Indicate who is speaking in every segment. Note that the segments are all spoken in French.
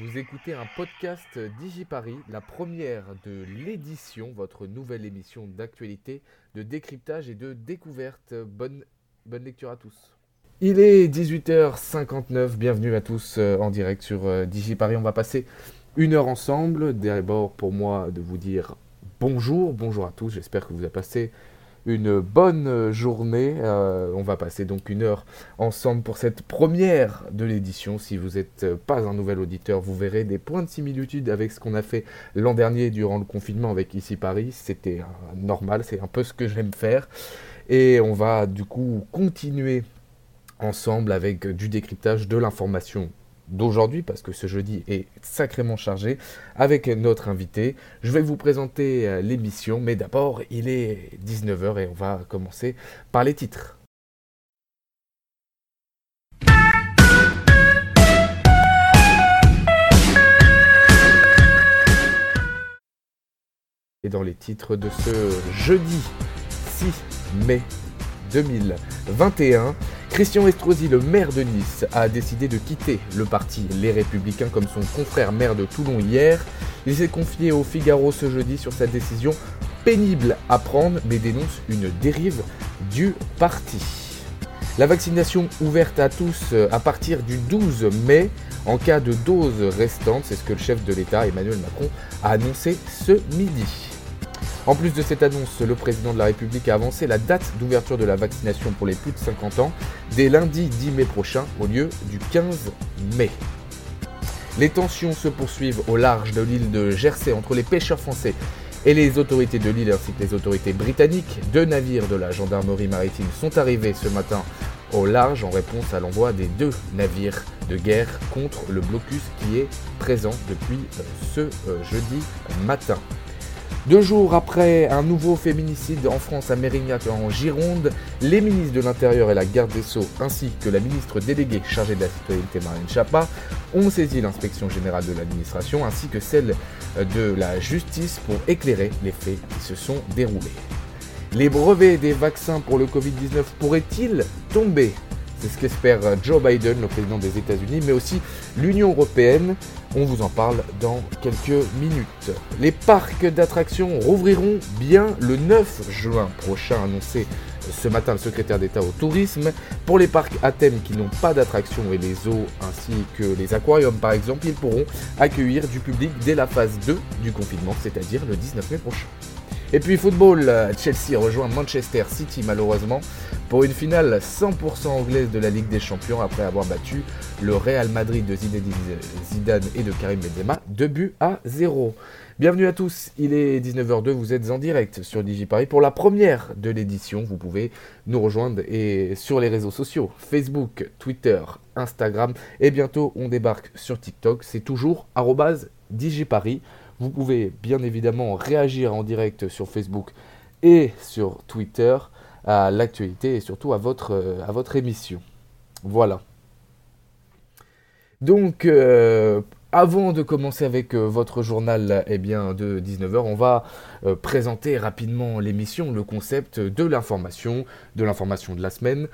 Speaker 1: Vous écoutez un podcast DigiParis, la première de l'édition, votre nouvelle émission d'actualité, de décryptage et de découverte. Bonne, bonne lecture à tous. Il est 18h59, bienvenue à tous euh, en direct sur euh, DigiParis. On va passer une heure ensemble. D'abord pour moi de vous dire bonjour, bonjour à tous, j'espère que vous avez passé une bonne journée. Euh, on va passer donc une heure ensemble pour cette première de l'édition. Si vous n'êtes pas un nouvel auditeur, vous verrez des points de similitude avec ce qu'on a fait l'an dernier durant le confinement avec Ici Paris. C'était normal, c'est un peu ce que j'aime faire. Et on va du coup continuer ensemble avec du décryptage de l'information d'aujourd'hui, parce que ce jeudi est sacrément chargé, avec notre invité. Je vais vous présenter euh, l'émission, mais d'abord, il est 19h et on va commencer par les titres. Et dans les titres de ce jeudi 6 mai 2021, Christian Estrosi, le maire de Nice, a décidé de quitter le parti Les Républicains comme son confrère maire de Toulon hier. Il s'est confié au Figaro ce jeudi sur sa décision pénible à prendre mais dénonce une dérive du parti. La vaccination ouverte à tous à partir du 12 mai en cas de dose restante, c'est ce que le chef de l'État Emmanuel Macron a annoncé ce midi. En plus de cette annonce, le président de la République a avancé la date d'ouverture de la vaccination pour les plus de 50 ans dès lundi 10 mai prochain au lieu du 15 mai. Les tensions se poursuivent au large de l'île de Jersey entre les pêcheurs français et les autorités de l'île ainsi que les autorités britanniques. Deux navires de la gendarmerie maritime sont arrivés ce matin au large en réponse à l'envoi des deux navires de guerre contre le blocus qui est présent depuis euh, ce euh, jeudi matin. Deux jours après un nouveau féminicide en France à Mérignac en Gironde, les ministres de l'Intérieur et la garde des Sceaux ainsi que la ministre déléguée chargée de la citoyenneté Marine Chapa ont saisi l'inspection générale de l'administration ainsi que celle de la justice pour éclairer les faits qui se sont déroulés. Les brevets des vaccins pour le Covid-19 pourraient-ils tomber? C'est ce qu'espère Joe Biden, le président des États-Unis, mais aussi l'Union européenne. On vous en parle dans quelques minutes. Les parcs d'attractions rouvriront bien le 9 juin prochain, annoncé ce matin le secrétaire d'État au tourisme. Pour les parcs à thème qui n'ont pas d'attractions et les eaux ainsi que les aquariums par exemple, ils pourront accueillir du public dès la phase 2 du confinement, c'est-à-dire le 19 mai prochain. Et puis football, Chelsea rejoint Manchester City malheureusement pour une finale 100% anglaise de la Ligue des Champions après avoir battu le Real Madrid de Zidane et de Karim Benzema 2 buts à 0. Bienvenue à tous, il est 19h02, vous êtes en direct sur DigiParis pour la première de l'édition. Vous pouvez nous rejoindre et sur les réseaux sociaux, Facebook, Twitter, Instagram et bientôt on débarque sur TikTok. C'est toujours DigiParis. Vous pouvez bien évidemment réagir en direct sur Facebook et sur Twitter à l'actualité et surtout à votre, euh, à votre émission. Voilà. Donc, euh, avant de commencer avec euh, votre journal eh bien, de 19h, on va présenter rapidement l'émission, le concept de l'information, de l'information de la semaine,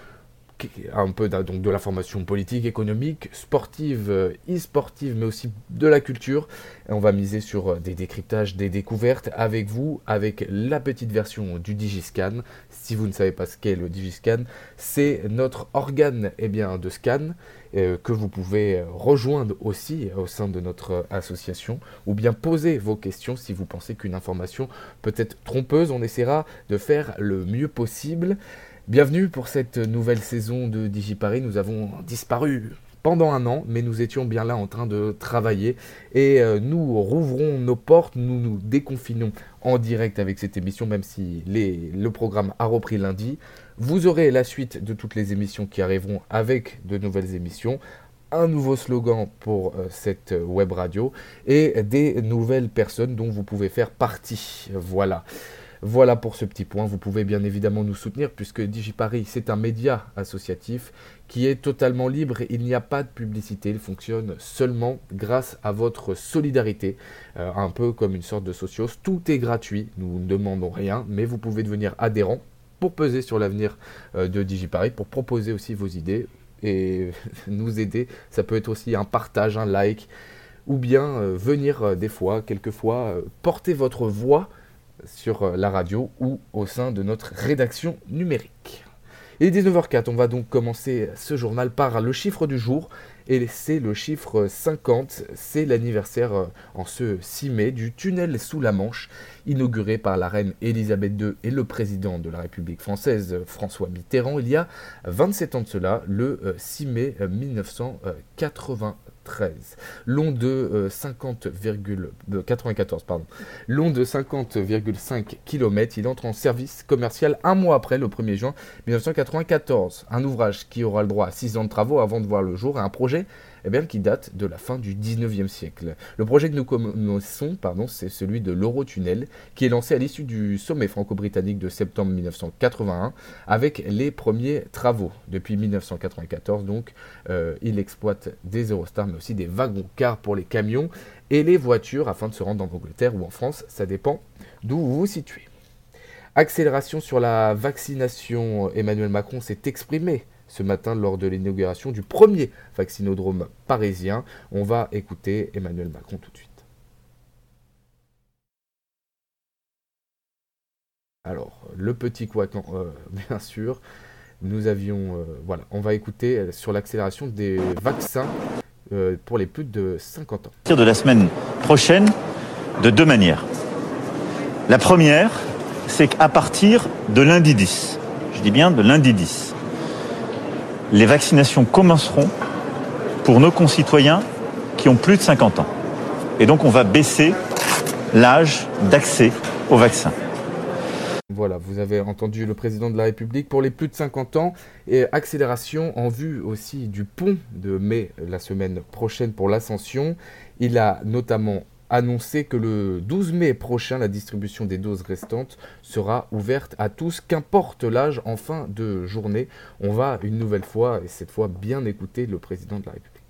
Speaker 1: un peu donc de l'information politique, économique, sportive, e-sportive, mais aussi de la culture. On va miser sur des décryptages, des découvertes avec vous, avec la petite version du Digiscan. Si vous ne savez pas ce qu'est le Digiscan, c'est notre organe eh bien, de scan euh, que vous pouvez rejoindre aussi au sein de notre association ou bien poser vos questions si vous pensez qu'une information peut être trompeuse. On essaiera de faire le mieux possible. Bienvenue pour cette nouvelle saison de DigiParis. Nous avons disparu pendant un an, mais nous étions bien là en train de travailler et euh, nous rouvrons nos portes, nous nous déconfinons en direct avec cette émission, même si le programme a repris lundi. Vous aurez la suite de toutes les émissions qui arriveront avec de nouvelles émissions un nouveau slogan pour euh, cette web radio et des nouvelles personnes dont vous pouvez faire partie. Voilà. Voilà pour ce petit point. Vous pouvez bien évidemment nous soutenir puisque DigiParis, c'est un média associatif qui est totalement libre. Il n'y a pas de publicité. Il fonctionne seulement grâce à votre solidarité. Euh, un peu comme une sorte de socios. Tout est gratuit. Nous ne demandons rien, mais vous pouvez devenir adhérent pour peser sur l'avenir euh, de DigiParis, pour proposer aussi vos idées et nous aider. Ça peut être aussi un partage, un like ou bien venir des fois, quelquefois, porter votre voix sur la radio ou au sein de notre rédaction numérique. Il est 19h04, on va donc commencer ce journal par le chiffre du jour. Et c'est le chiffre 50, c'est l'anniversaire euh, en ce 6 mai du tunnel sous la Manche, inauguré par la reine Elisabeth II et le président de la République française François Mitterrand il y a 27 ans de cela, le 6 euh, mai 1980. 13. Long de 50, euh, 94, pardon. Long de 50,5 km, il entre en service commercial un mois après, le 1er juin 1994. Un ouvrage qui aura le droit à 6 ans de travaux avant de voir le jour et un projet eh bien, qui date de la fin du 19e siècle. Le projet que nous connaissons, pardon, c'est celui de l'Eurotunnel, qui est lancé à l'issue du sommet franco-britannique de septembre 1981, avec les premiers travaux. Depuis 1994, donc, euh, il exploite des Eurostars, mais aussi des wagons-cars pour les camions et les voitures afin de se rendre en Angleterre ou en France, ça dépend d'où vous vous situez. Accélération sur la vaccination, Emmanuel Macron s'est exprimé ce matin lors de l'inauguration du premier vaccinodrome parisien. On va écouter Emmanuel Macron tout de suite. Alors, le petit quacan, euh, bien sûr. Nous avions, euh, voilà, on va écouter sur l'accélération des vaccins euh, pour les plus de 50 ans.
Speaker 2: À partir de la semaine prochaine, de deux manières. La première, c'est qu'à partir de lundi 10, je dis bien de lundi 10, les vaccinations commenceront pour nos concitoyens qui ont plus de 50 ans. Et donc on va baisser l'âge d'accès au vaccin.
Speaker 1: Voilà, vous avez entendu le président de la République pour les plus de 50 ans et accélération en vue aussi du pont de mai la semaine prochaine pour l'ascension. Il a notamment annoncé que le 12 mai prochain, la distribution des doses restantes sera ouverte à tous, qu'importe l'âge en fin de journée. On va une nouvelle fois, et cette fois bien écouter le président de la République.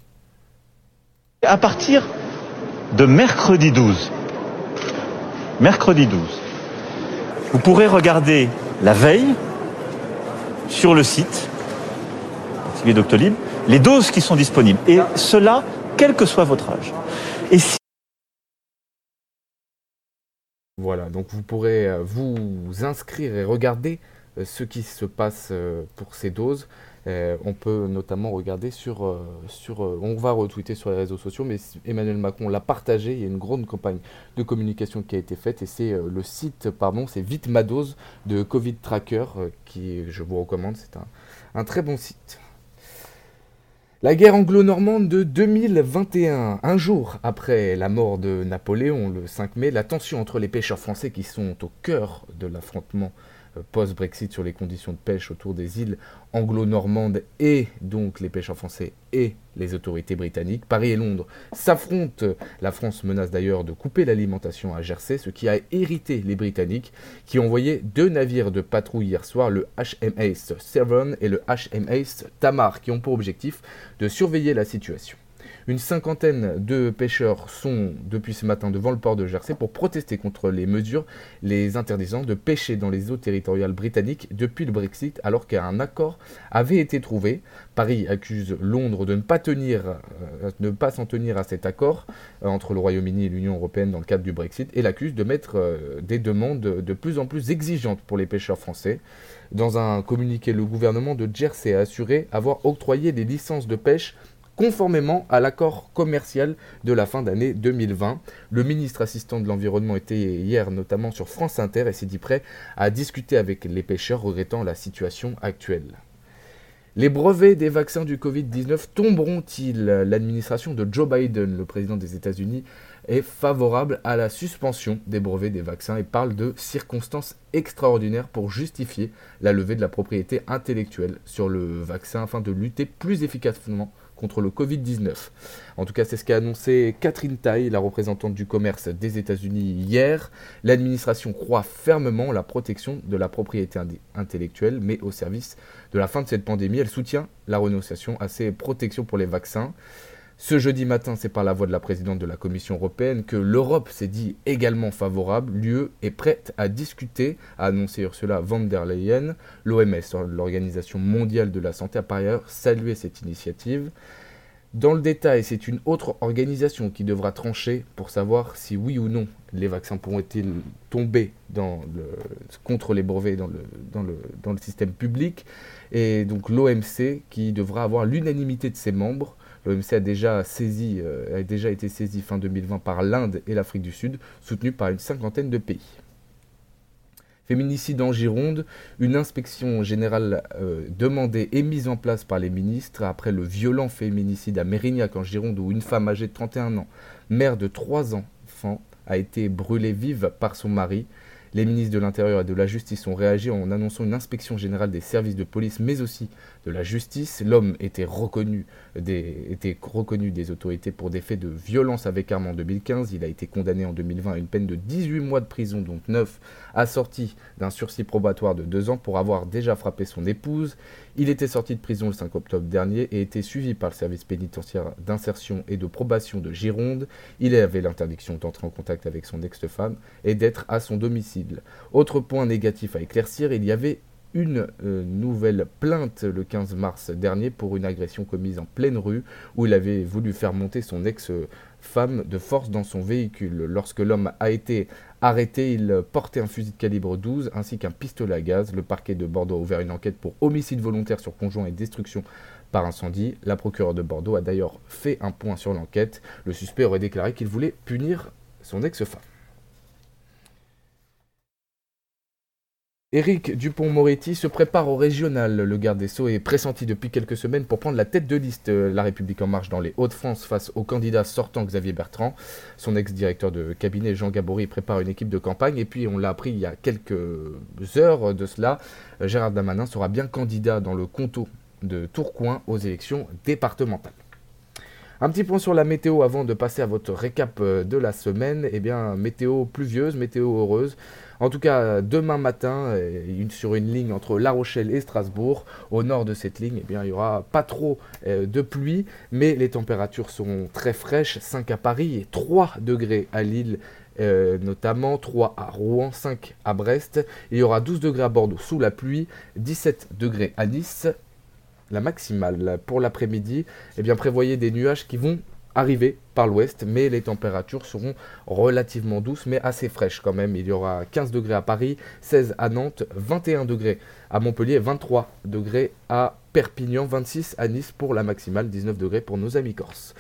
Speaker 2: À partir de mercredi 12, mercredi 12, vous pourrez regarder la veille sur le site Doctolib les doses qui sont disponibles. Et cela, quel que soit votre âge.
Speaker 1: Voilà, donc vous pourrez euh, vous inscrire et regarder euh, ce qui se passe euh, pour ces doses. on peut notamment regarder sur, sur on va retweeter sur les réseaux sociaux, mais Emmanuel Macron l'a partagé. Il y a une grande campagne de communication qui a été faite et c'est le site, pardon, c'est Vite ma dose de Covid Tracker qui, je vous recommande, c'est un très bon site. La guerre anglo-normande de 2021, un jour après la mort de Napoléon le 5 mai, la tension entre les pêcheurs français qui sont au cœur de l'affrontement post-Brexit sur les conditions de pêche autour des îles anglo-normandes et donc les pêcheurs français et les autorités britanniques. Paris et Londres s'affrontent. La France menace d'ailleurs de couper l'alimentation à Jersey, ce qui a irrité les Britanniques qui ont envoyé deux navires de patrouille hier soir, le HMAS Severn et le HMAS Tamar, qui ont pour objectif de surveiller la situation. Une cinquantaine de pêcheurs sont depuis ce matin devant le port de Jersey pour protester contre les mesures les interdisant de pêcher dans les eaux territoriales britanniques depuis le Brexit alors qu'un accord avait été trouvé. Paris accuse Londres de ne pas tenir, euh, ne pas s'en tenir à cet accord euh, entre le Royaume-Uni et l'Union européenne dans le cadre du Brexit et l'accuse de mettre euh, des demandes de plus en plus exigeantes pour les pêcheurs français. Dans un communiqué, le gouvernement de Jersey a assuré avoir octroyé des licences de pêche conformément à l'accord commercial de la fin d'année 2020. Le ministre assistant de l'Environnement était hier notamment sur France Inter et s'est dit prêt à discuter avec les pêcheurs regrettant la situation actuelle. Les brevets des vaccins du Covid-19 tomberont-ils? L'administration de Joe Biden, le président des États-Unis, est favorable à la suspension des brevets des vaccins et parle de circonstances extraordinaires pour justifier la levée de la propriété intellectuelle sur le vaccin afin de lutter plus efficacement contre le Covid-19. En tout cas, c'est ce qu'a annoncé Catherine Tai, la représentante du commerce des États-Unis hier. L'administration croit fermement la protection de la propriété intellectuelle, mais au service de la fin de cette pandémie, elle soutient la renonciation à ces protections pour les vaccins. Ce jeudi matin, c'est par la voix de la présidente de la Commission européenne que l'Europe s'est dit également favorable. L'UE est prête à discuter, a annoncé Ursula von der Leyen. L'OMS, l'Organisation mondiale de la santé, a par ailleurs salué cette initiative. Dans le détail, c'est une autre organisation qui devra trancher pour savoir si oui ou non les vaccins pourront-ils tomber contre les brevets dans le système public. Et donc l'OMC qui devra avoir l'unanimité de ses membres. L'OMC a déjà saisi, euh, a déjà été saisi fin 2020 par l'Inde et l'Afrique du Sud, soutenu par une cinquantaine de pays. Féminicide en Gironde, une inspection générale euh, demandée et mise en place par les ministres après le violent féminicide à Mérignac en Gironde où une femme âgée de 31 ans, mère de 3 enfants, a été brûlée vive par son mari. Les ministres de l'Intérieur et de la Justice ont réagi en annonçant une inspection générale des services de police, mais aussi de la justice. L'homme était reconnu des, était reconnu des autorités pour des faits de violence avec arme en 2015. Il a été condamné en 2020 à une peine de 18 mois de prison, dont 9 assortis d'un sursis probatoire de 2 ans pour avoir déjà frappé son épouse. Il était sorti de prison le 5 octobre dernier et était suivi par le service pénitentiaire d'insertion et de probation de Gironde. Il avait l'interdiction d'entrer en contact avec son ex-femme et d'être à son domicile. Autre point négatif à éclaircir, il y avait une euh, nouvelle plainte le 15 mars dernier pour une agression commise en pleine rue où il avait voulu faire monter son ex-femme de force dans son véhicule. Lorsque l'homme a été arrêté, il portait un fusil de calibre 12 ainsi qu'un pistolet à gaz. Le parquet de Bordeaux a ouvert une enquête pour homicide volontaire sur conjoint et destruction par incendie. La procureure de Bordeaux a d'ailleurs fait un point sur l'enquête. Le suspect aurait déclaré qu'il voulait punir son ex-femme. Éric Dupont-Moretti se prépare au régional. Le garde des Sceaux est pressenti depuis quelques semaines pour prendre la tête de liste La République en marche dans les Hauts-de-France face au candidat sortant Xavier Bertrand. Son ex-directeur de cabinet Jean Gabory prépare une équipe de campagne et puis on l'a appris il y a quelques heures de cela, Gérard Damanin sera bien candidat dans le comto de Tourcoing aux élections départementales. Un petit point sur la météo avant de passer à votre récap de la semaine. Eh bien, météo pluvieuse, météo heureuse. En tout cas, demain matin, euh, sur une ligne entre La Rochelle et Strasbourg, au nord de cette ligne, eh il n'y aura pas trop euh, de pluie, mais les températures seront très fraîches, 5 à Paris et 3 degrés à Lille. Euh, notamment 3 à Rouen, 5 à Brest. Il y aura 12 degrés à Bordeaux sous la pluie, 17 degrés à Nice. La maximale pour l'après-midi, eh bien prévoyez des nuages qui vont arriver par l'ouest, mais les températures seront relativement douces, mais assez fraîches quand même. Il y aura 15 degrés à Paris, 16 à Nantes, 21 degrés à Montpellier, 23 degrés à Perpignan, 26 à Nice pour la maximale, 19 degrés pour nos amis corses.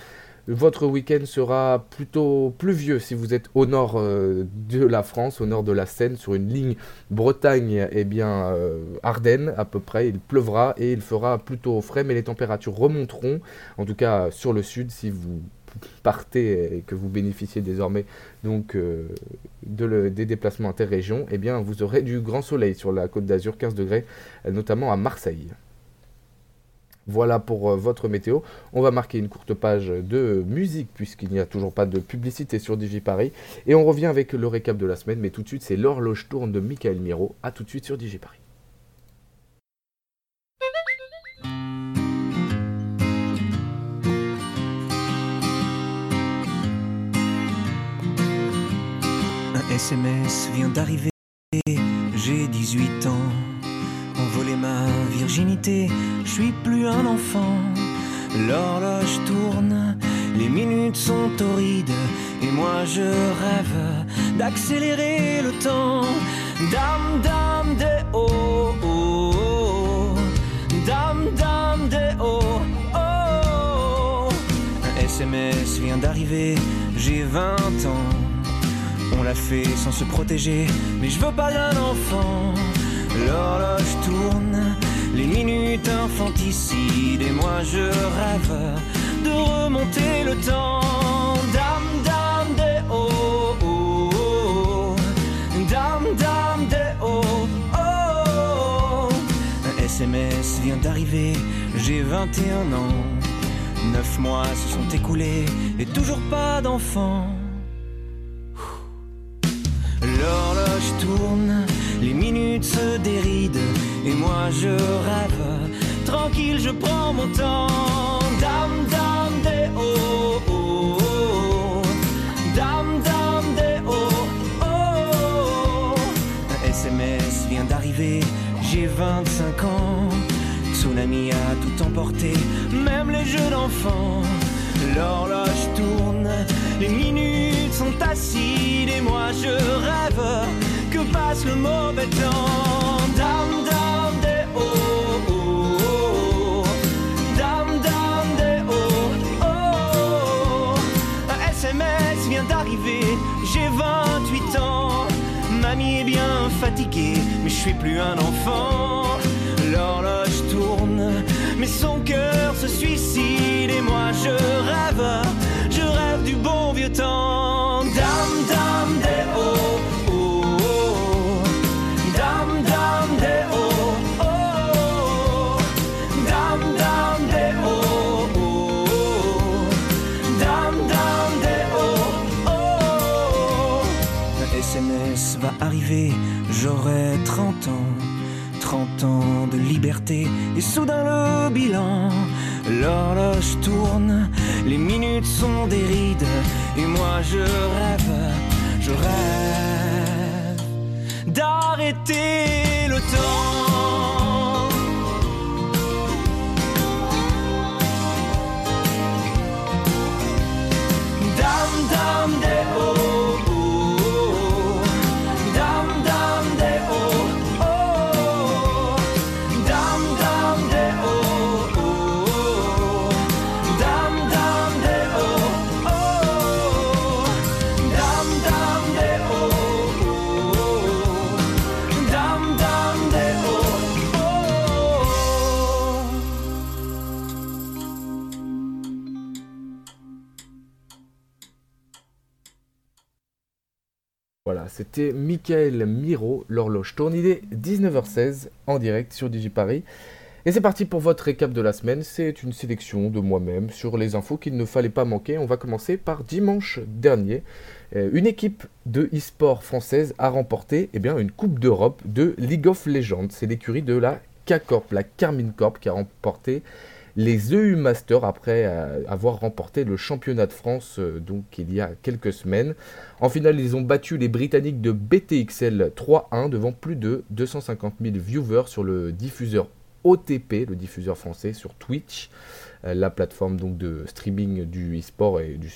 Speaker 1: Votre week-end sera plutôt pluvieux si vous êtes au nord euh, de la France, au nord de la Seine, sur une ligne Bretagne et eh bien euh, Ardennes à peu près. Il pleuvra et il fera plutôt frais, mais les températures remonteront. En tout cas sur le sud, si vous partez et que vous bénéficiez désormais donc euh, de des déplacements interrégions, eh bien vous aurez du grand soleil sur la côte d'Azur, 15 degrés, notamment à Marseille. Voilà pour euh, votre météo. On va marquer une courte page de musique puisqu'il n'y a toujours pas de publicité sur DigiParis. Et on revient avec le récap de la semaine. Mais tout de suite, c'est l'horloge tourne de Michael Miro. A tout de suite sur DigiParis.
Speaker 3: Un SMS vient d'arriver. J'ai 18 ans volé ma virginité, je suis plus un enfant. L'horloge tourne, les minutes sont torrides, et moi je rêve d'accélérer le temps. Dame, dame, des oh, oh. Dame, dame, des oh, oh. Un SMS vient d'arriver, j'ai 20 ans. On l'a fait sans se protéger, mais je veux pas d'un enfant. L'horloge tourne, les minutes infanticides et moi je rêve de remonter le temps. Dame, dame, des oh, oh, oh. Dame, dame, des oh, oh. Un SMS vient d'arriver, j'ai 21 ans. Neuf mois se sont écoulés et toujours pas d'enfant. L'horloge tourne les minutes se dérident et moi je rêve. Tranquille, je prends mon temps. Dame, dame, des oh, oh. Dame, dame, des oh, oh. SMS vient d'arriver, j'ai 25 ans. Tsunami a tout emporté, même les jeux d'enfants. L'horloge tourne, les minutes sont acides et moi je rêve que passe le mauvais temps. Dame, dame, des oh, oh, oh. Dame, dame, des oh, oh. Un SMS vient d'arriver, j'ai 28 ans. Mamie est bien fatiguée, mais je suis plus un enfant. L'horloge tourne, mais son cœur se suicide et moi je rêve, je rêve du bon vieux temps. Dame, dame, 30 ans de liberté et soudain le bilan. L'horloge tourne, les minutes sont des rides et moi je rêve, je rêve d'arrêter le temps.
Speaker 1: C'était Michael Miro, l'horloge est 19h16 en direct sur DigiParis. Et c'est parti pour votre récap de la semaine. C'est une sélection de moi-même sur les infos qu'il ne fallait pas manquer. On va commencer par dimanche dernier. Euh, Une équipe de e-sport française a remporté eh bien, une Coupe d'Europe de League of Legends. C'est l'écurie de la K-Corp, la Carmine Corp, qui a remporté les EU Masters après euh, avoir remporté le championnat de France euh, donc il y a quelques semaines. En finale, ils ont battu les Britanniques de BTXL 3-1 devant plus de 250 000 viewers sur le diffuseur OTP, le diffuseur français sur Twitch, euh, la plateforme de streaming du e-sport et du,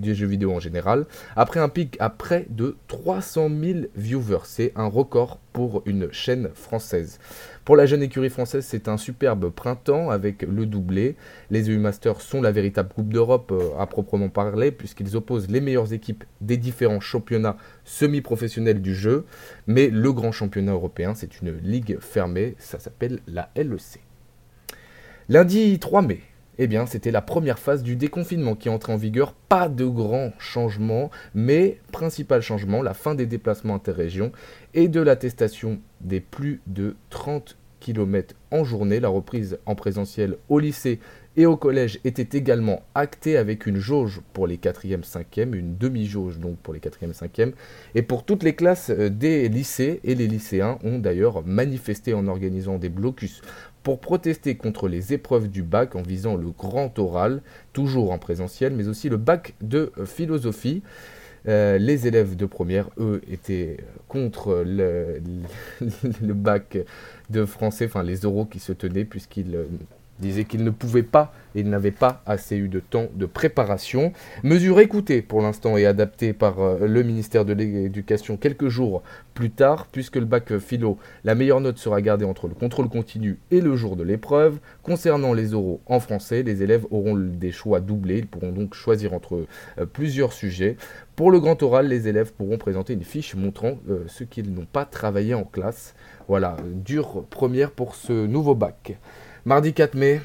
Speaker 1: des jeux vidéo en général. Après un pic à près de 300 000 viewers, c'est un record pour une chaîne française. Pour la jeune écurie française, c'est un superbe printemps avec le doublé. Les EU Masters sont la véritable Coupe d'Europe euh, à proprement parler, puisqu'ils opposent les meilleures équipes des différents championnats semi-professionnels du jeu. Mais le grand championnat européen, c'est une ligue fermée, ça s'appelle la LEC. Lundi 3 mai, eh bien, c'était la première phase du déconfinement qui entrait en vigueur. Pas de grands changements, mais principal changement, la fin des déplacements interrégions et de l'attestation des plus de 30 km en journée. La reprise en présentiel au lycée et au collège était également actée avec une jauge pour les 4e, 5e, une demi-jauge donc pour les 4e, 5e. Et pour toutes les classes euh, des lycées et les lycéens ont d'ailleurs manifesté en organisant des blocus pour protester contre les épreuves du bac en visant le grand oral, toujours en présentiel, mais aussi le bac de philosophie. Euh, les élèves de première, eux, étaient contre le, le bac de français, enfin les oraux qui se tenaient, puisqu'ils disaient qu'ils ne pouvaient pas et ils n'avaient pas assez eu de temps de préparation. Mesure écoutée pour l'instant et adaptée par euh, le ministère de l'Éducation quelques jours plus tard, puisque le bac philo, la meilleure note sera gardée entre le contrôle continu et le jour de l'épreuve. Concernant les oraux en français, les élèves auront des choix doublés, ils pourront donc choisir entre euh, plusieurs sujets. Pour le grand oral, les élèves pourront présenter une fiche montrant euh, ce qu'ils n'ont pas travaillé en classe. Voilà, dure première pour ce nouveau bac. Mardi 4 mai,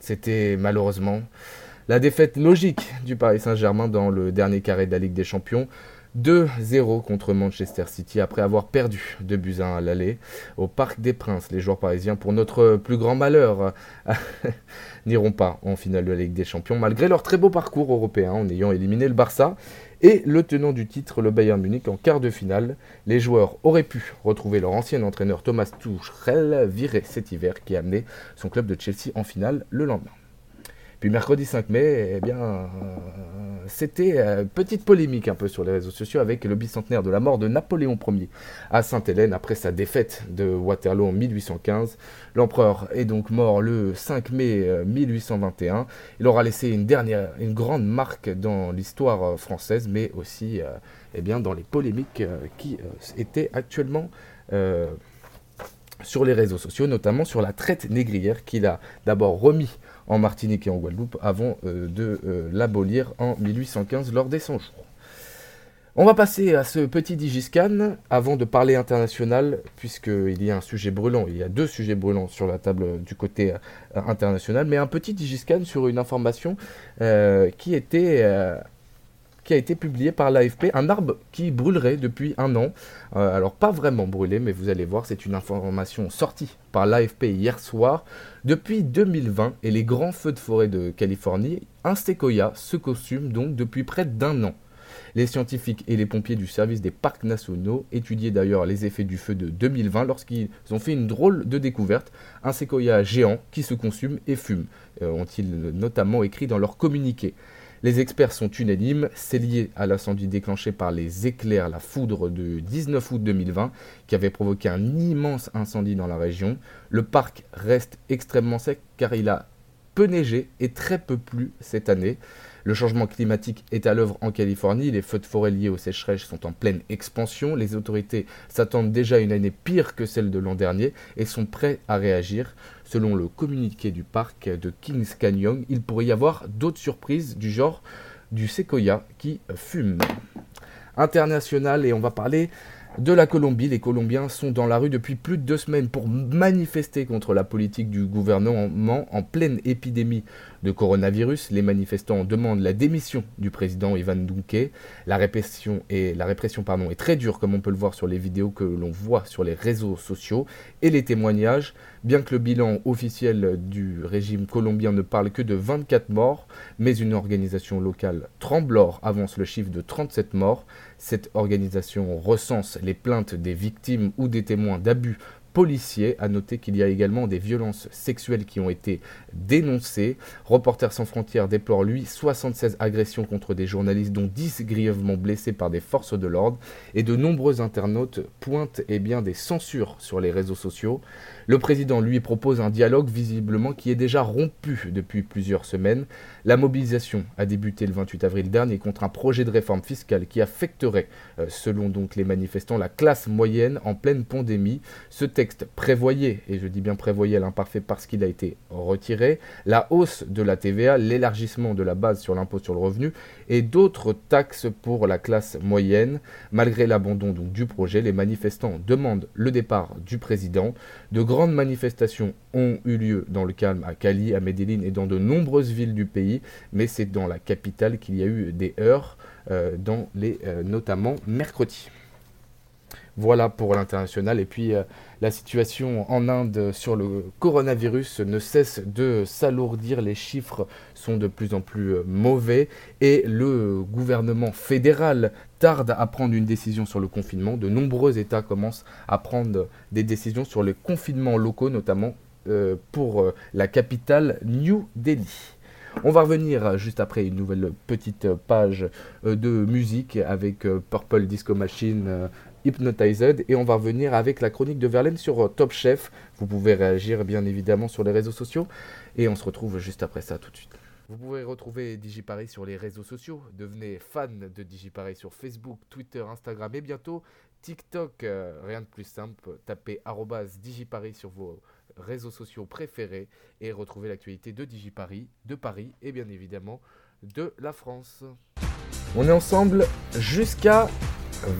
Speaker 1: c'était malheureusement la défaite logique du Paris Saint-Germain dans le dernier carré de la Ligue des Champions. 2-0 contre Manchester City après avoir perdu 2 buts à 1 à l'aller au Parc des Princes. Les joueurs parisiens, pour notre plus grand malheur, n'iront pas en finale de la Ligue des Champions malgré leur très beau parcours européen en ayant éliminé le Barça et le tenant du titre, le Bayern Munich, en quart de finale. Les joueurs auraient pu retrouver leur ancien entraîneur Thomas Tuchel, viré cet hiver, qui a amené son club de Chelsea en finale le lendemain. Puis mercredi 5 mai, eh bien, euh, c'était euh, petite polémique un peu sur les réseaux sociaux avec le bicentenaire de la mort de Napoléon Ier à Sainte-Hélène après sa défaite de Waterloo en 1815. L'empereur est donc mort le 5 mai 1821. Euh, Il aura laissé une dernière, grande marque dans l'histoire française, mais aussi eh bien, dans les polémiques qui étaient actuellement sur les réseaux sociaux, notamment sur la traite négrière qu'il a d'abord remis en Martinique et en Guadeloupe avant euh, de euh, l'abolir en 1815 lors des 100 jours. On va passer à ce petit Digiscan avant de parler international, puisqu'il y a un sujet brûlant, il y a deux sujets brûlants sur la table du côté euh, international, mais un petit Digiscan sur une information qui était qui a été publié par l'AFP, un arbre qui brûlerait depuis un an. Euh, alors pas vraiment brûlé, mais vous allez voir, c'est une information sortie par l'AFP hier soir. Depuis 2020 et les grands feux de forêt de Californie, un séquoia se consume donc depuis près d'un an. Les scientifiques et les pompiers du service des parcs nationaux étudiaient d'ailleurs les effets du feu de 2020 lorsqu'ils ont fait une drôle de découverte, un séquoia géant qui se consume et fume, euh, ont-ils notamment écrit dans leur communiqué. Les experts sont unanimes, c'est lié à l'incendie déclenché par les éclairs, la foudre de 19 août 2020, qui avait provoqué un immense incendie dans la région. Le parc reste extrêmement sec car il a peu neigé et très peu plu cette année. Le changement climatique est à l'œuvre en Californie, les feux de forêt liés aux sécheresses sont en pleine expansion, les autorités s'attendent déjà à une année pire que celle de l'an dernier et sont prêts à réagir. Selon le communiqué du parc de Kings Canyon, il pourrait y avoir d'autres surprises du genre du séquoia qui fume. International et on va parler de la Colombie. Les Colombiens sont dans la rue depuis plus de deux semaines pour manifester contre la politique du gouvernement en pleine épidémie de coronavirus. Les manifestants demandent la démission du président Ivan Duque. La répression, est, est très dure, comme on peut le voir sur les vidéos que l'on voit sur les réseaux sociaux et les témoignages. Bien que le bilan officiel du régime colombien ne parle que de 24 morts, mais une organisation locale Tremblor avance le chiffre de 37 morts. Cette organisation recense les plaintes des victimes ou des témoins d'abus policiers. À noter qu'il y a également des violences sexuelles qui ont été dénoncées. Reporters sans frontières déplore lui 76 agressions contre des journalistes dont 10 grièvement blessés par des forces de l'ordre et de nombreux internautes pointent eh bien, des censures sur les réseaux sociaux. Le président lui propose un dialogue visiblement qui est déjà rompu depuis plusieurs semaines. La mobilisation a débuté le 28 avril dernier contre un projet de réforme fiscale qui affecterait, euh, selon donc les manifestants, la classe moyenne en pleine pandémie. Ce texte prévoyait, et je dis bien prévoyait à l'imparfait parce qu'il a été retiré, la hausse de la TVA, l'élargissement de la base sur l'impôt sur le revenu et d'autres taxes pour la classe moyenne. Malgré l'abandon du projet, les manifestants demandent le départ du président. De grandes manifestations ont eu lieu dans le calme à Cali, à Medellin et dans de nombreuses villes du pays, mais c'est dans la capitale qu'il y a eu des heurts, euh, dans les, euh, notamment mercredi. Voilà pour l'international. Et puis euh, la situation en Inde sur le coronavirus ne cesse de s'alourdir. Les chiffres sont de plus en plus mauvais. Et le gouvernement fédéral tarde à prendre une décision sur le confinement. De nombreux États commencent à prendre des décisions sur les confinements locaux, notamment euh, pour la capitale New Delhi. On va revenir juste après une nouvelle petite page de musique avec Purple Disco Machine Hypnotized et on va revenir avec la chronique de Verlaine sur euh, Top Chef. Vous pouvez réagir bien évidemment sur les réseaux sociaux et on se retrouve juste après ça tout de suite. Vous pouvez retrouver DigiParis sur les réseaux sociaux. Devenez fan de DigiParis sur Facebook, Twitter, Instagram et bientôt TikTok. Euh, rien de plus simple. Tapez DigiParis sur vos réseaux sociaux préférés et retrouvez l'actualité de DigiParis, de Paris et bien évidemment de la France. On est ensemble jusqu'à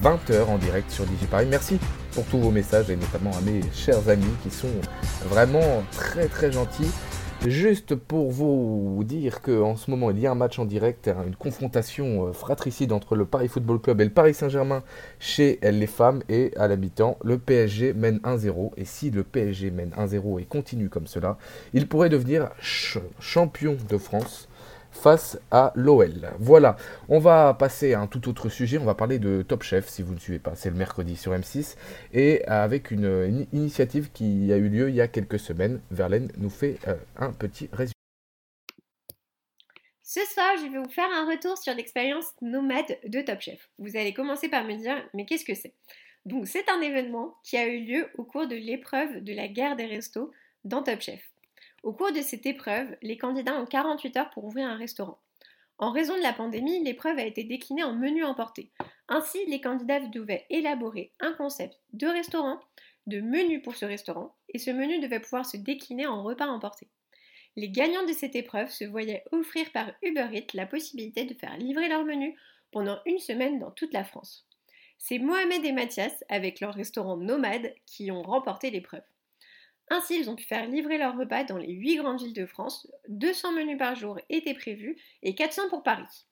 Speaker 1: 20h en direct sur DigiParis. Merci pour tous vos messages et notamment à mes chers amis qui sont vraiment très très gentils. Juste pour vous dire qu'en ce moment il y a un match en direct, une confrontation euh, fratricide entre le Paris Football Club et le Paris Saint-Germain chez les femmes. Et à l'habitant, le PSG mène 1-0 et si le PSG mène 1-0 et continue comme cela, il pourrait devenir champion de France face à l'OL. Voilà, on va passer à un tout autre sujet, on va parler de Top Chef si vous ne suivez pas, c'est le mercredi sur M6, et avec une, initiative qui a eu lieu il y a quelques semaines, Verlaine nous fait euh, un petit résumé.
Speaker 4: Ce soir, je vais vous faire un retour sur l'expérience nomade de Top Chef. Vous allez commencer par me dire, mais qu'est-ce que c'est? Donc, c'est un événement qui a eu lieu au cours de l'épreuve de la guerre des restos dans Top Chef. Au cours de cette épreuve, les candidats ont 48 heures pour ouvrir un restaurant. En raison de la pandémie, l'épreuve a été déclinée en menu emporté. Ainsi, les candidats devaient élaborer un concept de restaurant, de menu pour ce restaurant, et ce menu devait pouvoir se décliner en repas emporté. Les gagnants de cette épreuve se voyaient offrir par Uber Eats la possibilité de faire livrer leur menu pendant une semaine dans toute la France. C'est Mohamed et Mathias, avec leur restaurant Nomade, qui ont remporté l'épreuve. Ainsi, ils ont pu faire livrer leurs repas dans les 8 grandes villes de France. 200 menus par jour étaient prévus et 400 pour Paris.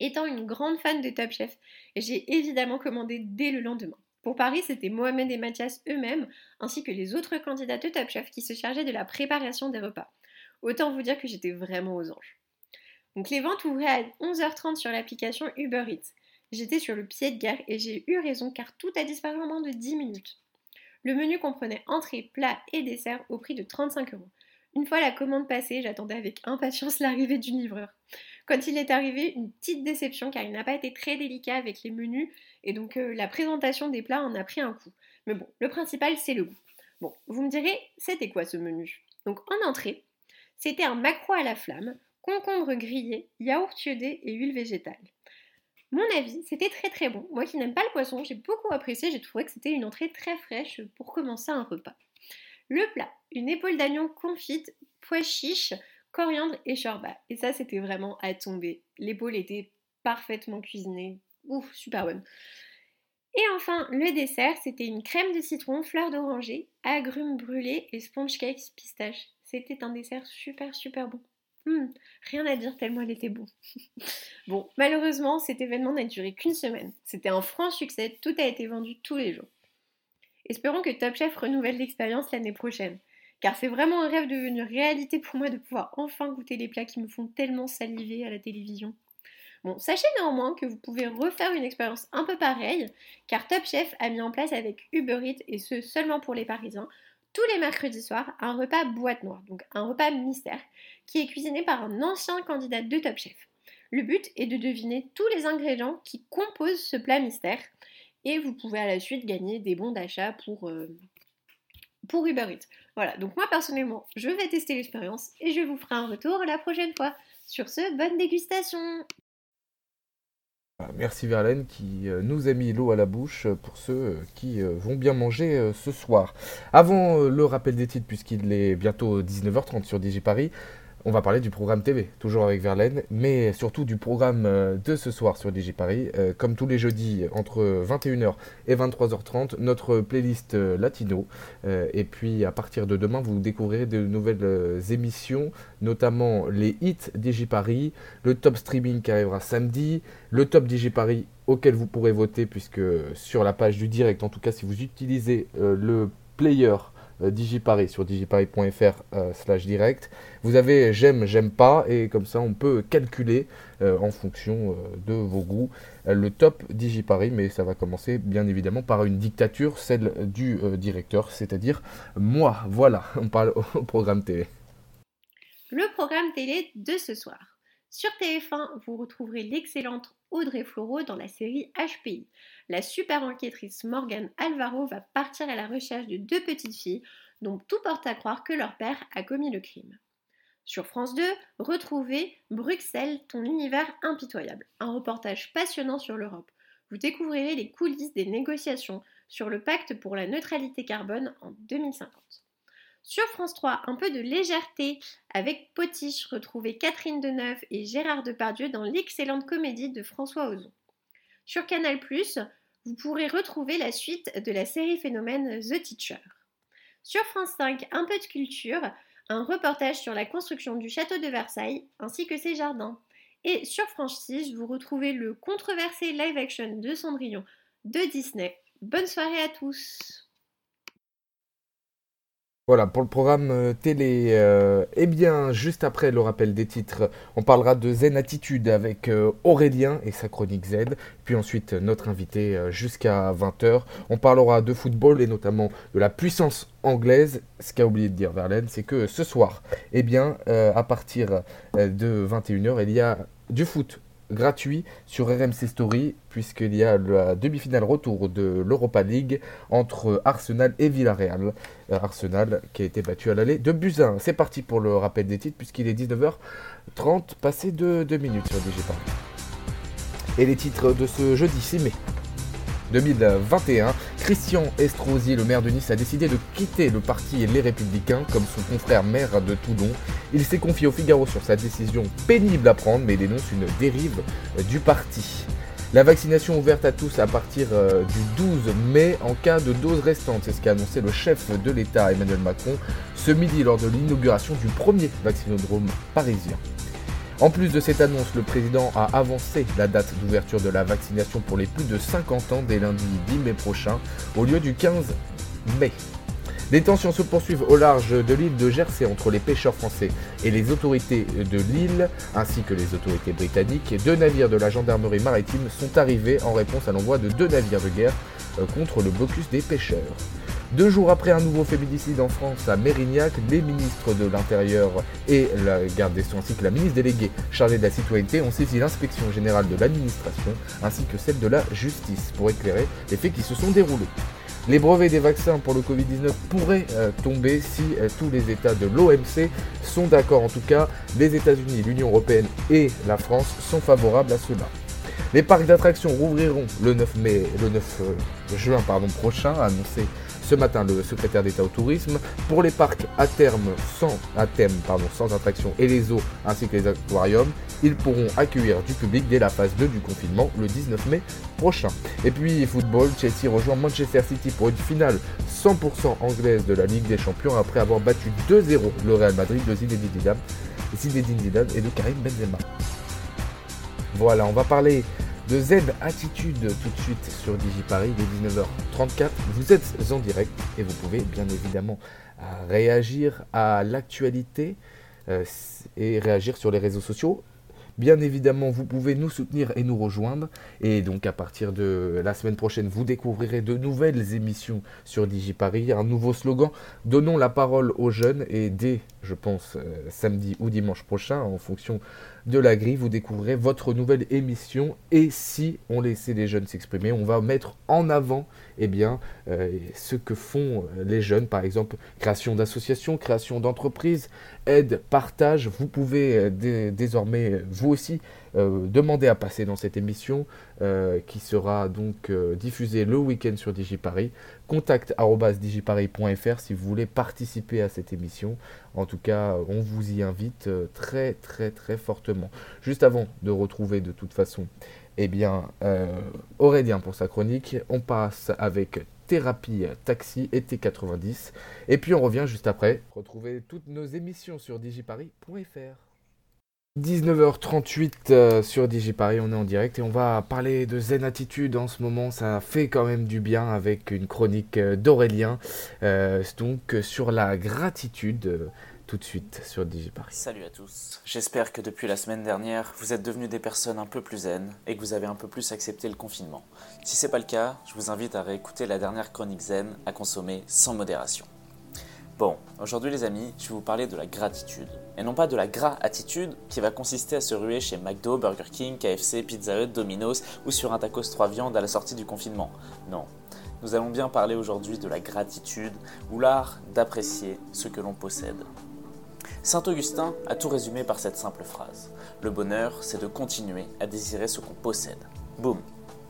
Speaker 4: Étant une grande fan de Top Chef, j'ai évidemment commandé dès le lendemain. Pour Paris, c'était Mohamed et Mathias eux-mêmes, ainsi que les autres candidats de Top Chef qui se chargeaient de la préparation des repas. Autant vous dire que j'étais vraiment aux anges. Donc les ventes ouvraient à 11h30 sur l'application Uber Eats. J'étais sur le pied de guerre et j'ai eu raison car tout a disparu en moins de 10 minutes. Le menu comprenait entrée, plat et dessert au prix de 35 euros. Une fois la commande passée, j'attendais avec impatience l'arrivée du livreur. Quand il est arrivé, une petite déception car il n'a pas été très délicat avec les menus et donc euh, la présentation des plats en a pris un coup. Mais bon, le principal c'est le goût. Bon, vous me direz, c'était quoi ce menu? Donc en entrée, c'était un maquereau à la flamme, concombre grillé, yaourt iodé et huile végétale. Mon avis, c'était très très bon. Moi qui n'aime pas le poisson, j'ai beaucoup apprécié, j'ai trouvé que c'était une entrée très fraîche pour commencer un repas. Le plat, une épaule d'agneau confite, pois chiches, coriandre et shorba. Et ça, c'était vraiment à tomber. L'épaule était parfaitement cuisinée. Ouf, super bonne. Et enfin, le dessert, c'était une crème de citron, fleur d'oranger, agrumes brûlés et sponge cakes pistache. C'était un dessert super super bon. Hmm, rien à dire tellement elle était bon. bon, malheureusement, cet événement n'a duré qu'une semaine. C'était un franc succès, tout a été vendu tous les jours. Espérons que Top Chef renouvelle l'expérience l'année prochaine car c'est vraiment un rêve devenu réalité pour moi de pouvoir enfin goûter les plats qui me font tellement saliver à la télévision. Bon, sachez néanmoins que vous pouvez refaire une expérience un peu pareille, car Top Chef a mis en place avec Uber Eats, et ce seulement pour les Parisiens, tous les mercredis soirs, un repas boîte noire, donc un repas mystère, qui est cuisiné par un ancien candidat de Top Chef. Le but est de deviner tous les ingrédients qui composent ce plat mystère, et vous pouvez à la suite gagner des bons d'achat pour, euh, pour Uber Eats. Voilà, donc moi personnellement, je vais tester l'expérience et je vous ferai un retour la prochaine fois. Sur ce, bonne dégustation
Speaker 1: Merci Verlaine qui euh, nous a mis l'eau à la bouche pour ceux euh, qui euh, vont bien manger ce soir. Avant le rappel des titres, puisqu'il est bientôt 19h30 sur DigiParis, on va parler du programme TV, toujours avec Verlaine, mais surtout du programme euh, de ce soir sur DigiParis. Paris. Euh, comme tous les jeudis, entre 21h et 23h30, notre playlist euh, latino. et puis à partir de demain, vous découvrirez de nouvelles émissions, notamment les hits DigiParis, le top streaming qui arrivera samedi, le top DigiParis auquel vous pourrez voter, puisque sur la page du direct, en tout cas si vous utilisez le player Digiparis sur digiparis.fr euh, slash direct. Vous avez j'aime, j'aime pas et comme ça on peut calculer euh, en fonction de vos goûts le top Digiparis mais ça va commencer bien évidemment par une dictature, celle du directeur, c'est-à-dire moi. Voilà, on parle au programme télé.
Speaker 4: Le programme télé de ce soir. Sur TF1, vous retrouverez l'excellente Audrey Floreau dans la série HPI. La super enquêtrice Morgane Alvaro va partir à la recherche de deux petites filles dont tout porte à croire que leur père a commis le crime. Sur France 2, retrouvez Bruxelles, ton univers impitoyable, un reportage passionnant sur l'Europe. Vous découvrirez les coulisses des négociations sur le pacte pour la neutralité carbone en 2050. Sur France 3, un peu de légèreté avec Potiche, retrouvez Catherine Deneuve et Gérard Depardieu dans l'excellente comédie de François Ozon. Sur Canal+, vous pourrez retrouver la suite de la série phénomène The Teacher. Sur France 5, un peu de culture, un reportage sur la construction du château de Versailles ainsi que ses jardins. Et sur France 6, vous retrouvez le controversé live action de Cendrillon de Disney. Bonne soirée à tous
Speaker 1: Voilà, pour le programme euh, télé, euh, eh bien, juste après le rappel des titres, on parlera de Zen Attitude avec euh, Aurélien et sa chronique Z. Puis ensuite, notre invité jusqu'à 20h. On parlera de football et notamment de la puissance anglaise. Ce qu'a oublié de dire Verlaine, c'est que ce soir, eh bien, à partir de 21h, il y a du foot gratuit sur RMC Story, puisqu'il y a la demi-finale retour de l'Europa League entre Arsenal et Villarreal. Euh, Arsenal qui a été battu à l'aller de Buzyn. C'est parti pour le rappel des titres, puisqu'il est 19h30, passé de 2 minutes sur Digital. Et les titres de ce jeudi 6 mai. 2021, Christian Estrosi, le maire de Nice, a décidé de quitter le parti Les Républicains comme son confrère maire de Toulon. Il s'est confié au Figaro sur sa décision pénible à prendre, mais dénonce une dérive du parti. La vaccination ouverte à tous à partir euh, du 12 mai en cas de dose restante, c'est ce qu'a annoncé le chef de l'État Emmanuel Macron ce midi lors de l'inauguration du premier vaccinodrome parisien. En plus de cette annonce, le président a avancé la date d'ouverture de la vaccination pour les plus de 50 ans dès lundi 10 mai prochain, au lieu du 15 mai. Les tensions se poursuivent au large de l'île de Jersey entre les pêcheurs français et les autorités de l'île, ainsi que les autorités britanniques. Deux navires de la gendarmerie maritime sont arrivés en réponse à l'envoi de deux navires de guerre euh, contre le blocus des pêcheurs. Deux jours après un nouveau féminicide en France à Mérignac, les ministres de l'Intérieur et la garde des Sceaux ainsi que la ministre déléguée chargée de la citoyenneté ont saisi l'inspection générale de l'administration ainsi que celle de la justice pour éclairer les faits qui se sont déroulés. Les brevets des vaccins pour le Covid-19 pourraient euh, tomber si euh, tous les États de l'OMC sont d'accord. En tout cas, les États-Unis, l'Union européenne et la France sont favorables à cela. Les parcs d'attractions rouvriront le 9, mai, le 9 euh, juin pardon, prochain, annoncé ce matin le secrétaire d'État au tourisme. Pour les parcs à terme sans, thème, sans attraction et les eaux ainsi que les aquariums, ils pourront accueillir du public dès la phase 2 du confinement le 19 mai prochain. Et puis football, Chelsea rejoint Manchester City pour une finale 100% anglaise de la Ligue des Champions après avoir battu 2-0 le Real Madrid de Zinedine Zidane, Zinedine Zidane et de Karim Benzema. Voilà, on va parler de Z Attitude tout de suite sur DigiParis dès 19h34. Vous êtes en direct et vous pouvez bien évidemment euh, réagir à l'actualité euh, et réagir sur les réseaux sociaux. Bien évidemment, vous pouvez nous soutenir et nous rejoindre. Et donc, à partir de la semaine prochaine, vous découvrirez de nouvelles émissions sur DigiParis. Un nouveau slogan Donnons la parole aux jeunes. Et dès, je pense, euh, samedi ou dimanche prochain, en fonction de la grille, vous découvrirez votre nouvelle émission. Et si on laissait les jeunes s'exprimer, on va mettre en avant eh bien, euh, ce que font euh, les jeunes, par exemple, création d'associations, création d'entreprises, aide, partage. Vous pouvez euh, désormais, vous aussi, demander à passer dans cette émission qui sera donc diffusée le week-end sur DigiParis. Contact digiparis.fr si vous voulez participer à cette émission. En tout cas, on vous y invite très très très fortement. Juste avant de retrouver de toute façon eh bien, euh, Aurélien pour sa chronique. On passe avec Thérapie Taxi et T90. Et puis on revient juste après. Retrouvez toutes nos émissions sur digiparis.fr. 19h38 euh, sur DigiParis, on est en direct et on va parler de Zen Attitude en ce moment. Ça fait quand même du bien avec une chronique euh, d'Aurélien. donc sur la gratitude tout de suite sur DigiParis.
Speaker 3: Salut à tous. J'espère que depuis la semaine dernière, vous êtes devenus des personnes un peu plus zen et que vous avez un peu plus accepté le confinement. Si c'est pas le cas, je vous invite à réécouter la dernière chronique zen à consommer sans modération. Bon, aujourd'hui les amis, je vais vous parler de la gratitude. Et non pas de la gras-attitude qui va consister à se ruer chez McDo, Burger King, KFC, Pizza Hut, Domino's ou sur un tacos 3 viandes à la sortie du confinement. Non. Nous allons bien parler aujourd'hui de la gratitude ou l'art d'apprécier ce que l'on possède. Saint Augustin a tout résumé par cette simple phrase. Le bonheur, c'est de continuer à désirer ce qu'on possède. Boum,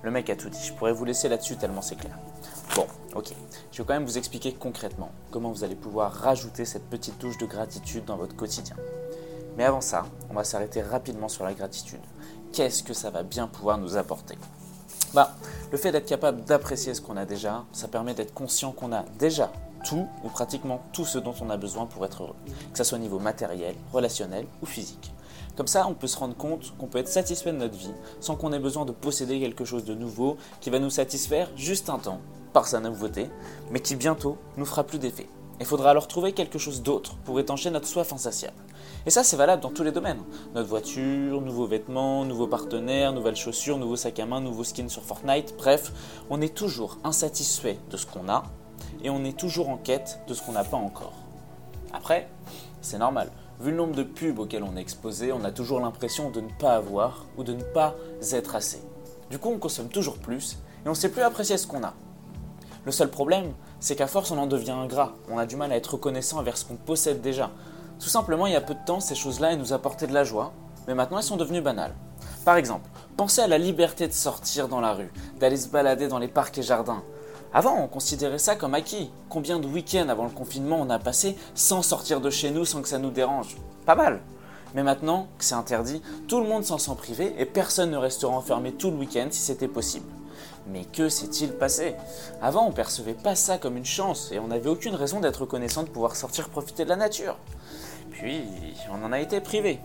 Speaker 3: le mec a tout dit. Je pourrais vous laisser là-dessus tellement c'est clair. Bon, ok. Je vais quand même vous expliquer concrètement comment vous allez pouvoir rajouter cette petite touche de gratitude dans votre quotidien. Mais avant ça, on va s'arrêter rapidement sur la gratitude. Qu'est-ce que ça va bien pouvoir nous apporter? Bah, le fait d'être capable d'apprécier ce qu'on a déjà, ça permet d'être conscient qu'on a déjà tout ou pratiquement tout ce dont on a besoin pour être heureux, que ce soit au niveau matériel, relationnel ou physique. Comme ça, on peut se rendre compte qu'on peut être satisfait de notre vie sans qu'on ait besoin de posséder quelque chose de nouveau qui va nous satisfaire juste un temps par sa nouveauté, mais qui bientôt nous fera plus d'effet. Il faudra alors trouver quelque chose d'autre pour étancher notre soif insatiable. Et ça, c'est valable dans tous les domaines. Notre voiture, nouveaux vêtements, nouveaux partenaires, nouvelles chaussures, nouveaux sacs à main, nouveaux skins sur Fortnite. Bref, on est toujours insatisfait de ce qu'on a et on est toujours en quête de ce qu'on n'a pas encore. Après, c'est normal. Vu le nombre de pubs auxquels on est exposé, on a toujours l'impression de ne pas avoir ou de ne pas être assez. Du coup, on consomme toujours plus et on ne sait plus apprécier ce qu'on a. Le seul problème, c'est qu'à force, on en devient ingrat. On a du mal à être reconnaissant envers ce qu'on possède déjà. Tout simplement, il y a peu de temps, ces choses-là, nous apportaient de la joie, mais maintenant, elles sont devenues banales. Par exemple, pensez à la liberté de sortir dans la rue, d'aller se balader dans les parcs et jardins. Avant, on considérait ça comme acquis. Combien de week-ends avant le confinement on a passé sans sortir de chez nous sans que ça nous dérange? Pas mal. Mais maintenant que c'est interdit, tout le monde s'en sent privé et personne ne restera enfermé tout le week-end si c'était possible. Mais que s'est-il passé? Avant, on percevait pas ça comme une chance et on n'avait aucune raison d'être reconnaissant de pouvoir sortir profiter de la nature. Puis, on en a été privé.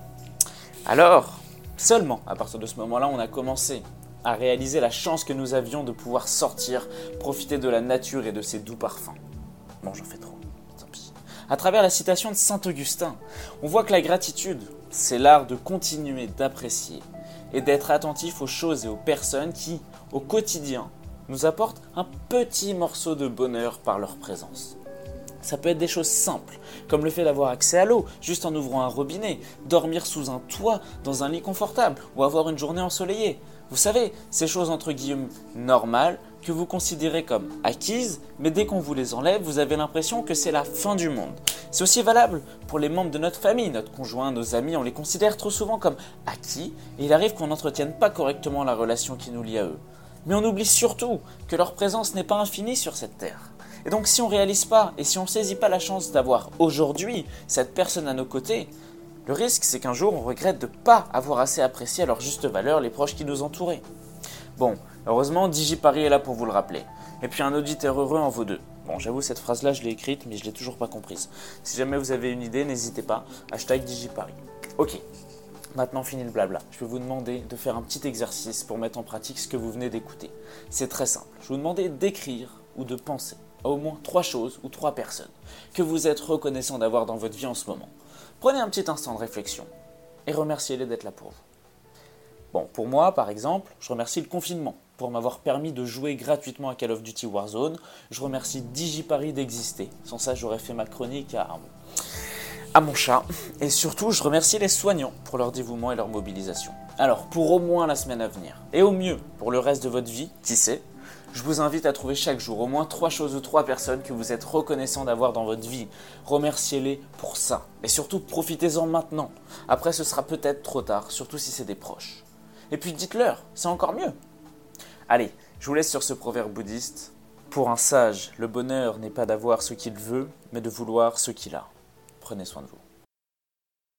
Speaker 3: Alors, seulement à partir de ce moment-là, on a commencé à réaliser la chance que nous avions de pouvoir sortir, profiter de la nature et de ses doux parfums. Bon, j'en fais trop, tant pis. À travers la citation de Saint Augustin, on voit que la gratitude, c'est l'art de continuer d'apprécier et d'être attentif aux choses et aux personnes qui, au quotidien, nous apportent un petit morceau de bonheur par leur présence. Ça peut être des choses simples, comme le fait d'avoir accès à l'eau, juste en ouvrant un robinet, dormir sous un toit, dans un lit confortable, ou avoir une journée ensoleillée. Vous savez, ces choses entre guillemets normales que vous considérez comme acquises, mais dès qu'on vous les enlève, vous avez l'impression que c'est la fin du monde. C'est aussi valable pour les membres de notre famille, notre conjoint, nos amis, on les considère trop souvent comme acquis, et il arrive qu'on n'entretienne pas correctement la relation qui nous lie à eux. Mais on oublie surtout que leur présence n'est pas infinie sur cette terre. Et donc si on réalise pas et si on saisit pas la chance d'avoir aujourd'hui cette personne à nos côtés, le risque c'est qu'un jour on regrette de ne pas avoir assez apprécié à leur juste valeur les proches qui nous entouraient. Bon, heureusement DigiParis est là pour vous le rappeler. Et puis un auditeur heureux en vaut deux. Bon, j'avoue, cette phrase-là, je l'ai écrite, mais je l'ai toujours pas comprise. Si jamais vous avez une idée, n'hésitez pas. Hashtag DigiParis. Ok, Maintenant fini le blabla. Je vais vous demander de faire un petit exercice pour mettre en pratique ce que vous venez d'écouter. C'est très simple. Je vais vous demander d'écrire ou de penser à au moins trois choses ou trois personnes que vous êtes reconnaissant d'avoir dans votre vie en ce moment. Prenez un petit instant de réflexion et remerciez-les d'être là pour vous. Bon, pour moi, par exemple, je remercie le confinement pour m'avoir permis de jouer gratuitement à Call of Duty Warzone. Je remercie DigiParis d'exister. Sans ça, j'aurais fait ma chronique à, à mon chat. Et surtout, je remercie les soignants pour leur dévouement et leur mobilisation. Alors, pour au moins la semaine à venir, et au mieux pour le reste de votre vie, qui sait, je vous invite à trouver chaque jour au moins trois choses ou trois personnes que vous êtes reconnaissant d'avoir dans votre vie. Remerciez-les pour ça. Et surtout, profitez-en maintenant. Après, ce sera peut-être trop tard, surtout si c'est des proches. Et puis dites-leur, c'est encore mieux. Allez, je vous laisse sur ce proverbe bouddhiste. Pour un sage, le bonheur n'est pas d'avoir ce qu'il veut, mais de vouloir ce qu'il a. Prenez soin de vous.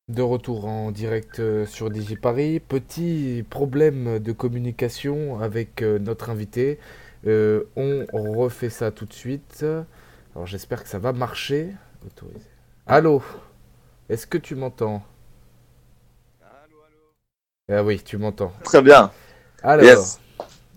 Speaker 1: De retour en direct euh, sur DigiParis. Petit problème de communication avec euh, notre invité. Euh, on refait ça tout de suite. Alors j'espère que ça va marcher. Autorisé. Allô? Est-ce que tu m'entends? Allô, allô? Ah oui, tu m'entends.
Speaker 5: Très bien.
Speaker 1: Alors, yes.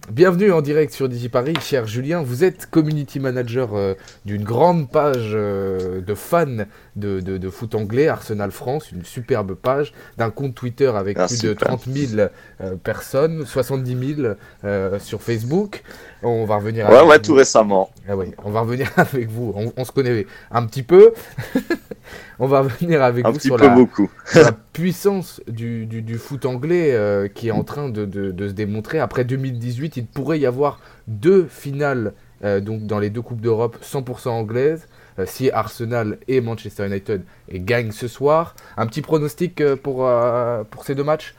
Speaker 1: Bienvenue en direct sur DigiParis, cher Julien. Vous êtes community manager euh, d'une grande page euh, de fans de, de, de, foot anglais, Arsenal France, une superbe page, d'un compte Twitter avec
Speaker 5: Ah,
Speaker 1: plus de
Speaker 5: super.
Speaker 1: 30 000 euh, personnes, 70 000 euh, sur Facebook. On va revenir
Speaker 5: Ouais,
Speaker 1: avec
Speaker 5: ouais,
Speaker 1: vous.
Speaker 5: tout récemment.
Speaker 1: Ah oui, on va revenir avec vous. On, on se connaît un petit peu. on va revenir avec
Speaker 5: Un
Speaker 1: vous
Speaker 5: petit
Speaker 1: sur
Speaker 5: peu
Speaker 1: la,
Speaker 5: beaucoup.
Speaker 1: sur la puissance du, du- du foot anglais euh, qui est en train de, de- de se démontrer. Après 2018, il pourrait y avoir deux finales euh, donc dans les deux Coupes d'Europe 100% anglaises. Euh, si Arsenal et Manchester United gagnent ce soir. Un petit pronostic euh, pour, euh, pour ces deux matchs?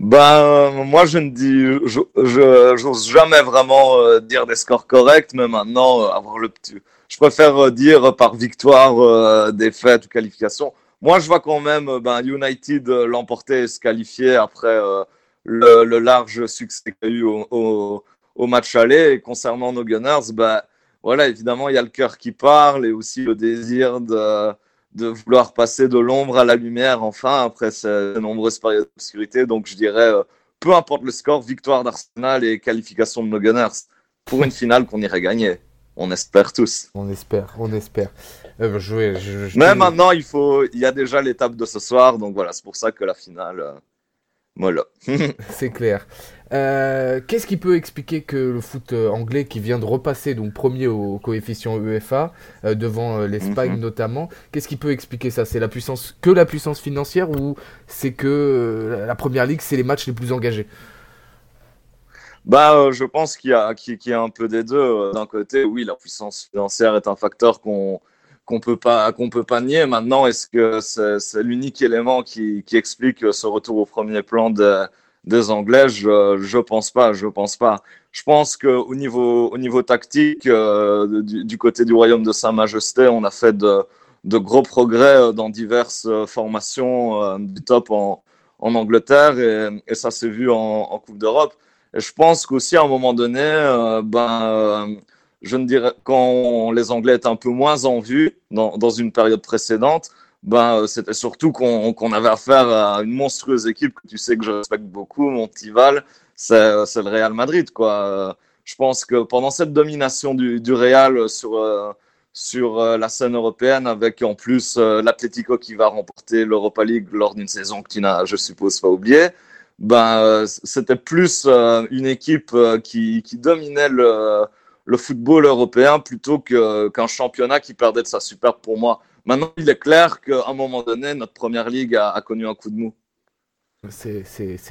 Speaker 5: Ben, moi, je ne dis, je, je, j'ose jamais vraiment dire des scores corrects, mais maintenant, avoir le petit, je préfère dire par victoire, défaite ou qualification. Moi, je vois quand même ben, United l'emporter et se qualifier après le, le large succès qu'il y a eu au, au, au match aller. Et concernant nos Gunners, ben, voilà, évidemment, il y a le cœur qui parle et aussi le désir de, de vouloir passer de l'ombre à la lumière, enfin, après ces nombreuses périodes d'obscurité. Donc, je dirais, euh, peu importe le score, victoire d'Arsenal et qualification de nos Gunners pour une finale qu'on irait gagner. on espère tous.
Speaker 1: On espère, on espère. Euh, je, je,
Speaker 5: Mais maintenant, il faut, il y a déjà l'étape de ce soir, donc voilà, c'est pour ça que la finale, euh, voilà.
Speaker 1: c'est clair. Euh, qu'est-ce qui peut expliquer que le foot anglais, qui vient de repasser donc premier au coefficient UEFA devant l'Espagne
Speaker 5: Mhm.
Speaker 1: notamment, qu'est-ce qui peut expliquer ça? C'est la puissance, que la puissance financière ou c'est que la première ligue, c'est les matchs les plus engagés?
Speaker 5: Bah, euh, je pense qu'il y y a un peu des deux. Euh, D'un côté, oui, la puissance financière est un facteur qu'on qu'on peut pas qu'on peut pas nier. Maintenant, est-ce que c'est l'unique élément qui, qui explique ce retour au premier plan des, des Anglais? Je je pense pas. Je pense pas. Je pense que au niveau au niveau tactique, euh, du, côté du royaume de Sa Majesté, on a fait de de gros progrès euh, dans diverses euh, formations du top en en Angleterre et, ça s'est vu en, Coupe d'Europe. Et je pense qu'aussi à un moment donné, euh, ben, je ne dirais quand les Anglais étaient un peu moins en vue dans, dans une période précédente, ben, euh, c'était surtout qu'on avait affaire à une monstrueuse équipe que tu sais que je respecte beaucoup, mon petit Val, c'est le Real Madrid. Quoi. Je pense que pendant cette domination du, du Real sur, euh, sur euh, la scène européenne, avec en plus l'Atlético qui va remporter l'Europa League lors d'une saison que tu n'as, je suppose, pas oublié, ben, c'était plus une équipe qui, qui dominait le, le football européen plutôt qu'un championnat qui perdait de sa superbe pour moi. Maintenant, il est clair qu'à un moment donné, notre première ligue a, a connu un coup de mou.
Speaker 1: C'est,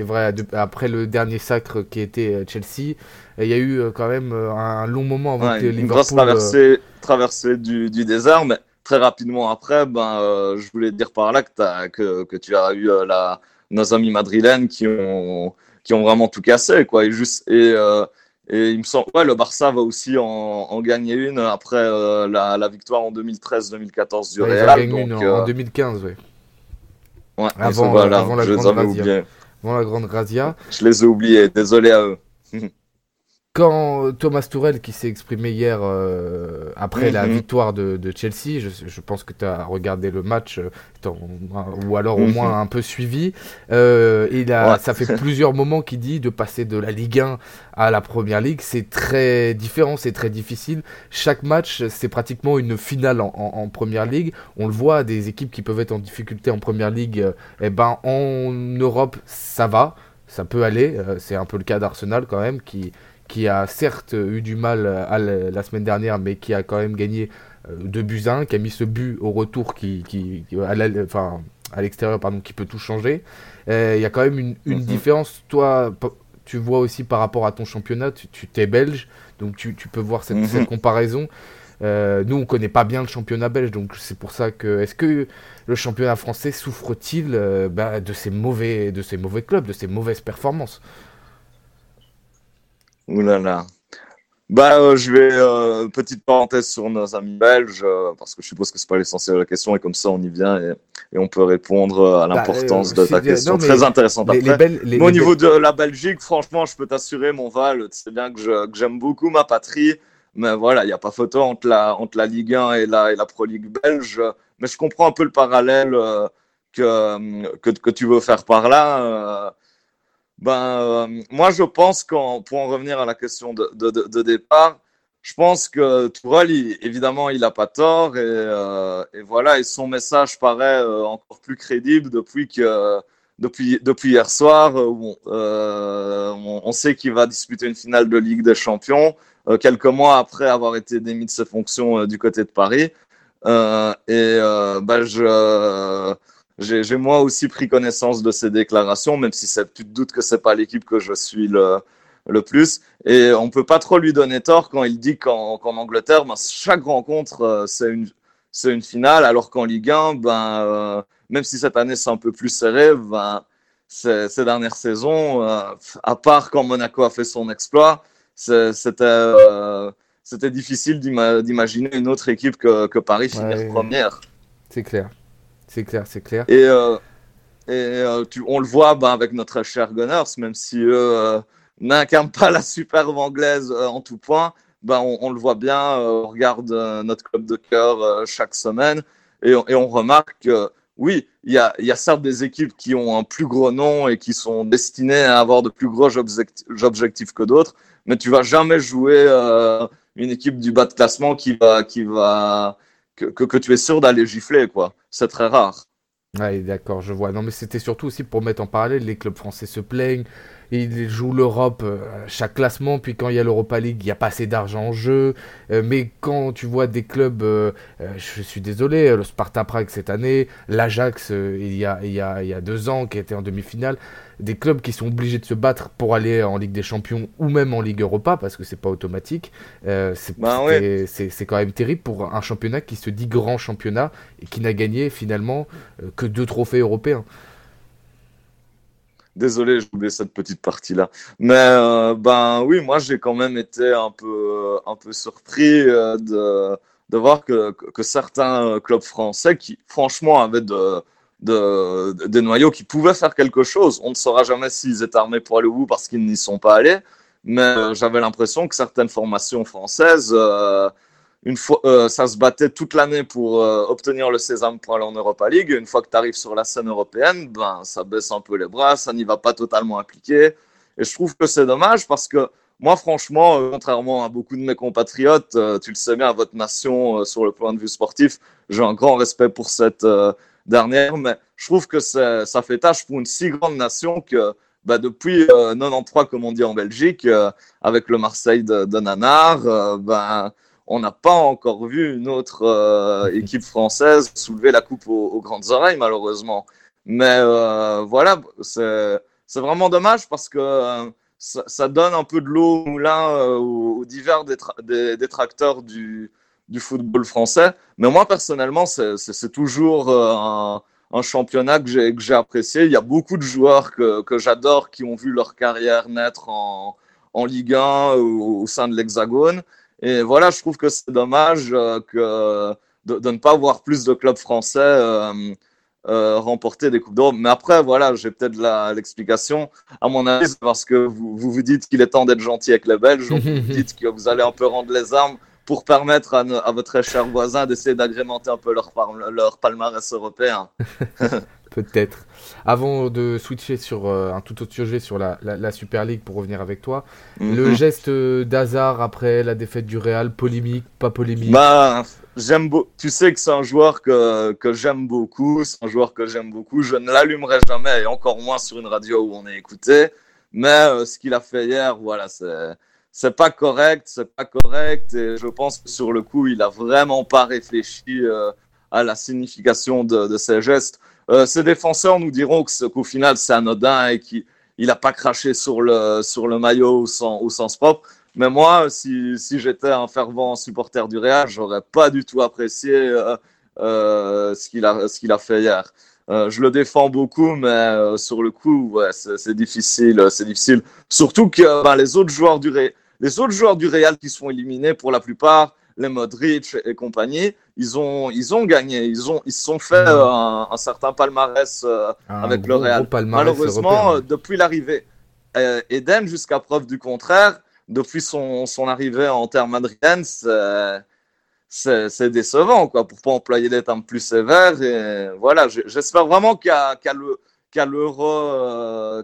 Speaker 1: vrai, après le dernier sacre qui était euh, Chelsea, il y a eu euh, quand même euh, un long moment avant
Speaker 5: Ouais,
Speaker 1: que
Speaker 5: une grosse
Speaker 1: Liverpool...
Speaker 5: traversée, traversée du, du désert, mais très rapidement après, ben, euh, je voulais dire par là que, t'as- que, que tu as eu euh, la, nos amis madrilènes qui ont, qui ont vraiment tout cassé. Quoi, et, juste, et, euh, et il me semble, ouais, le Barça va aussi en, en gagner une après euh, la, la victoire en 2013-2014 du
Speaker 1: ouais,
Speaker 5: Real.
Speaker 1: gagnent une
Speaker 5: donc,
Speaker 1: en,
Speaker 5: euh,
Speaker 1: en 2015, ouais.
Speaker 5: ouais,
Speaker 1: avant,
Speaker 5: sont- voilà,
Speaker 1: avant la
Speaker 5: je les
Speaker 1: grande
Speaker 5: avais
Speaker 1: razzia.
Speaker 5: oubliés.
Speaker 1: Avant la grande razzia.
Speaker 5: Je les ai oubliés, désolé à eux.
Speaker 1: Quand euh, Thomas Tourel, qui s'est exprimé hier euh, après la
Speaker 5: Mhm.
Speaker 1: victoire de, de Chelsea, je, je pense que tu as regardé le match, euh, ou alors au
Speaker 5: Mhm.
Speaker 1: moins un peu suivi, euh, il a,
Speaker 5: Ouais.
Speaker 1: ça fait plusieurs moments qu'il dit de passer de la Ligue 1 à la Première Ligue, c'est très différent, c'est très difficile. Chaque match, c'est pratiquement une finale en, en- en Première Ligue. On le voit, des équipes qui peuvent être en difficulté en Première Ligue, eh ben, en Europe, ça va, ça peut aller. C'est un peu le cas d'Arsenal quand même, qui qui a certes eu du mal à la, la semaine dernière, mais qui a quand même gagné euh, 2 buts à 1, qui a mis ce but au retour qui, à la- enfin, à l'extérieur, pardon, qui peut tout changer. Euh, Il y a quand même une, une
Speaker 5: Mhm.
Speaker 1: différence. Toi, tu vois aussi par rapport à ton championnat, tu, t'es belge, donc tu, tu peux voir cette,
Speaker 5: Mhm.
Speaker 1: cette comparaison. Euh, nous, on connaît pas bien le championnat belge, donc c'est pour ça que. Est-ce que le championnat français souffre-t-il euh, bah, de ces mauvais, de ces mauvais clubs, de ces mauvaises performances?
Speaker 5: Ouh là là. Bah, euh, je vais euh, petite parenthèse sur nos amis belges euh, parce que je suppose que c'est pas l'essentiel de la question et comme ça on y vient et, et on peut répondre à
Speaker 1: Bah,
Speaker 5: l'importance de
Speaker 1: c'est
Speaker 5: ta question
Speaker 1: non,
Speaker 5: très intéressante
Speaker 1: Les,
Speaker 5: après.
Speaker 1: les Bel- les-
Speaker 5: Mais au niveau de la Belgique, franchement, je peux t'assurer, mon Val, tu sais bien que j'aime beaucoup ma patrie, mais voilà, il n'y a pas photo entre la, entre la Ligue 1 et la, et la Pro League belge. Mais je comprends un peu le parallèle que, que, que tu veux faire par là. Ben, euh, moi, je pense qu'en, pour en revenir à la question de, de, départ, je pense que Tourelle, évidemment, il n'a pas tort et, euh, et voilà, et son message paraît euh, encore plus crédible depuis que depuis, depuis hier soir, euh, où on, on, sait qu'il va disputer une finale de Ligue des Champions, quelques mois après avoir été démis de ses fonctions du côté de Paris. Et bah, je, j'ai, j'ai moi aussi pris connaissance de ces déclarations, même si c'est, tu te doutes que c'est pas l'équipe que je suis le, le plus. Et on peut pas trop lui donner tort quand il dit qu'en, qu'en Angleterre, ben, chaque rencontre, euh, c'est une, c'est une finale, alors qu'en Ligue 1, ben, euh, même si cette année c'est un peu plus serré, ben, ces, ces dernières saisons, euh, à part quand Monaco a fait son exploit, c'est- c'était, euh, c'était difficile d'ima- d'imaginer une autre équipe que, que Paris finir
Speaker 1: Ouais.
Speaker 5: première.
Speaker 1: C'est clair. C'est clair, c'est clair.
Speaker 5: Et, euh, et euh, tu, on le voit ben, avec notre cher Gunners, même si eux n'incarnent pas la superbe anglaise euh, en tout point, ben, on, le voit bien, on regarde notre club de cœur chaque semaine et, on- remarque que oui, il y a, y a certes des équipes qui ont un plus gros nom et qui sont destinées à avoir de plus gros objectifs, que d'autres, mais tu vas jamais jouer une équipe du bas de classement qui va, qui va, que, que, tu es sûr d'aller gifler, quoi. C'est très rare.
Speaker 1: Ouais, d'accord, je vois. Non, mais c'était surtout aussi pour mettre en parallèle, les clubs français se plaignent, ils jouent l'Europe euh, à chaque classement, puis quand il y a l'Europa League, il n'y a pas assez d'argent en jeu. Euh, mais quand tu vois des clubs, euh, je suis désolé, le Sparta Prague cette année, l'Ajax il, y a, il, y a, il y a deux ans qui était en demi-finale, des clubs qui sont obligés de se battre pour aller en Ligue des Champions ou même en Ligue Europa parce que c'est pas automatique. Euh, c'est
Speaker 5: Bah
Speaker 1: quand même terrible pour un championnat qui se dit grand championnat et qui n'a gagné finalement que deux trophées européens.
Speaker 5: Désolé, j'ai oublié cette petite partie-là. Mais euh, ben oui, moi j'ai quand même été un peu, un peu surpris euh, de, de voir que, que certains clubs français qui franchement avaient de, de, des noyaux qui pouvaient faire quelque chose. On ne saura jamais s'ils étaient armés pour aller au bout parce qu'ils n'y sont pas allés. Mais euh, j'avais l'impression que certaines formations françaises, euh, une fois, euh, ça se battait toute l'année pour euh, obtenir le sésame pour aller en Europa League. Une fois que tu arrives sur la scène européenne, ben, ça baisse un peu les bras, ça n'y va pas totalement impliqué. Et je trouve que c'est dommage parce que moi, franchement, euh, contrairement à beaucoup de mes compatriotes, euh, tu le sais bien, à votre nation, sur le point de vue sportif, j'ai un grand respect pour cette dernière, mais je trouve que ça fait tâche pour une si grande nation que bah, depuis euh, 93, comme on dit en Belgique, avec le Marseille de, de Nanar, ben, on n'a pas encore vu une autre euh, équipe française soulever la coupe aux, aux grandes oreilles, malheureusement. Mais euh, voilà, c'est vraiment dommage parce que euh, ça, ça donne un peu de l'eau au moulin aux, aux divers détracteurs du, du football français. Mais moi, personnellement, c'est toujours un, un championnat que j'ai que j'ai apprécié. Il y a beaucoup de joueurs que, que j'adore qui ont vu leur carrière naître en, en Ligue 1 ou au sein de l'Hexagone. Et voilà, je trouve que c'est dommage euh, que de, ne pas voir plus de clubs français euh, euh, remporter des Coupes d'Europe. Mais après, voilà, j'ai peut-être l'explication. À mon avis, parce que vous vous, dites qu'il est temps d'être gentil avec les Belges, donc vous dites que vous allez un peu rendre les armes pour permettre à, à votre cher voisin d'essayer d'agrémenter un peu leur palmarès européen.
Speaker 1: Peut-être. Avant de switcher sur euh, un tout autre sujet sur la, la, la Super League pour revenir avec toi, le
Speaker 5: Mhm.
Speaker 1: geste euh, d'Hazard après la défaite du Real, polémique, pas polémique?
Speaker 5: Bah, j'aime Tu sais que c'est un joueur que, que j'aime beaucoup. C'est un joueur que j'aime beaucoup. Je ne l'allumerai jamais, et encore moins sur une radio où on est écouté. Mais euh, ce qu'il a fait hier, voilà, c'est c'est pas correct, c'est pas correct. Et je pense que sur le coup, il a vraiment pas réfléchi euh, à la signification de, de ses gestes. Euh, ses défenseurs nous diront qu'au final, c'est anodin et qu'il il a pas craché sur le sur le maillot au sens, propre. Mais moi, si, si j'étais un fervent supporter du Real, j'aurais pas du tout apprécié euh, euh, ce qu'il a, a fait hier. Je le défends beaucoup, mais sur le coup, c'est difficile, c'est difficile. Surtout que ben, les autres joueurs du les autres joueurs du Real qui sont éliminés pour la plupart, les Modric et compagnie, ils ont, ils ont gagné, ils ont, ils se sont fait euh, un, un certain palmarès euh, avec
Speaker 1: gros,
Speaker 5: le Real. Malheureusement,
Speaker 1: européen.
Speaker 5: euh, depuis l'arrivée, euh, Eden, jusqu'à preuve du contraire, depuis son, son arrivée en terre madrienne, c'est- décevant, quoi, pour pas employer des termes plus sévères. Et voilà, j'espère vraiment qu'à qu'à le- qu'à l'euro, euh,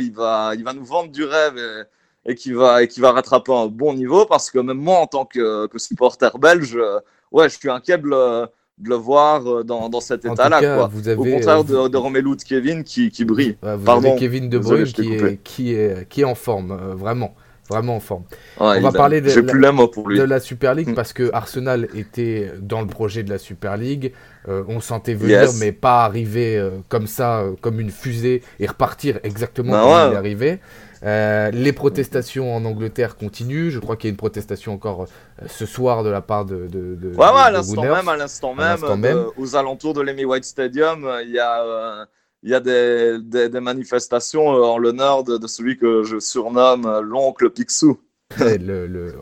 Speaker 5: il va, il va nous vendre du rêve et, et qu'il va, et qu'il va rattraper un bon niveau, parce que même moi, en tant que, que supporter belge, euh, ouais, je suis inquiet de le, voir euh, dans, dans cet état-là, Au contraire
Speaker 1: euh,
Speaker 5: de, de Romelu de Kevin qui, qui brille.
Speaker 1: Vous
Speaker 5: Pardon.
Speaker 1: avez Kevin De Bruyne qui est, qui, est, qui est en forme, euh, vraiment. Vraiment en forme.
Speaker 5: Ouais,
Speaker 1: va
Speaker 5: a-
Speaker 1: parler de la-
Speaker 5: plus les mots pour lui.
Speaker 1: De la Super League,
Speaker 5: Mm.
Speaker 1: parce que Arsenal était dans le projet de la Super League. Euh, on sentait venir,
Speaker 5: Yes.
Speaker 1: mais pas arriver euh, comme ça, comme une fusée, et repartir exactement
Speaker 5: Bah
Speaker 1: comme
Speaker 5: ouais.
Speaker 1: il est arrivé. Euh, les protestations en Angleterre continuent. Je crois qu'il y a une protestation encore euh, ce soir de la part de. de, de
Speaker 5: Ouais, ouais, à l'instant même, à l'instant même, aux alentours de l'Emmy White Stadium, euh, il y a, il y a des, des, des manifestations en l'honneur de, de celui que je surnomme l'oncle Picsou.
Speaker 1: Le, le,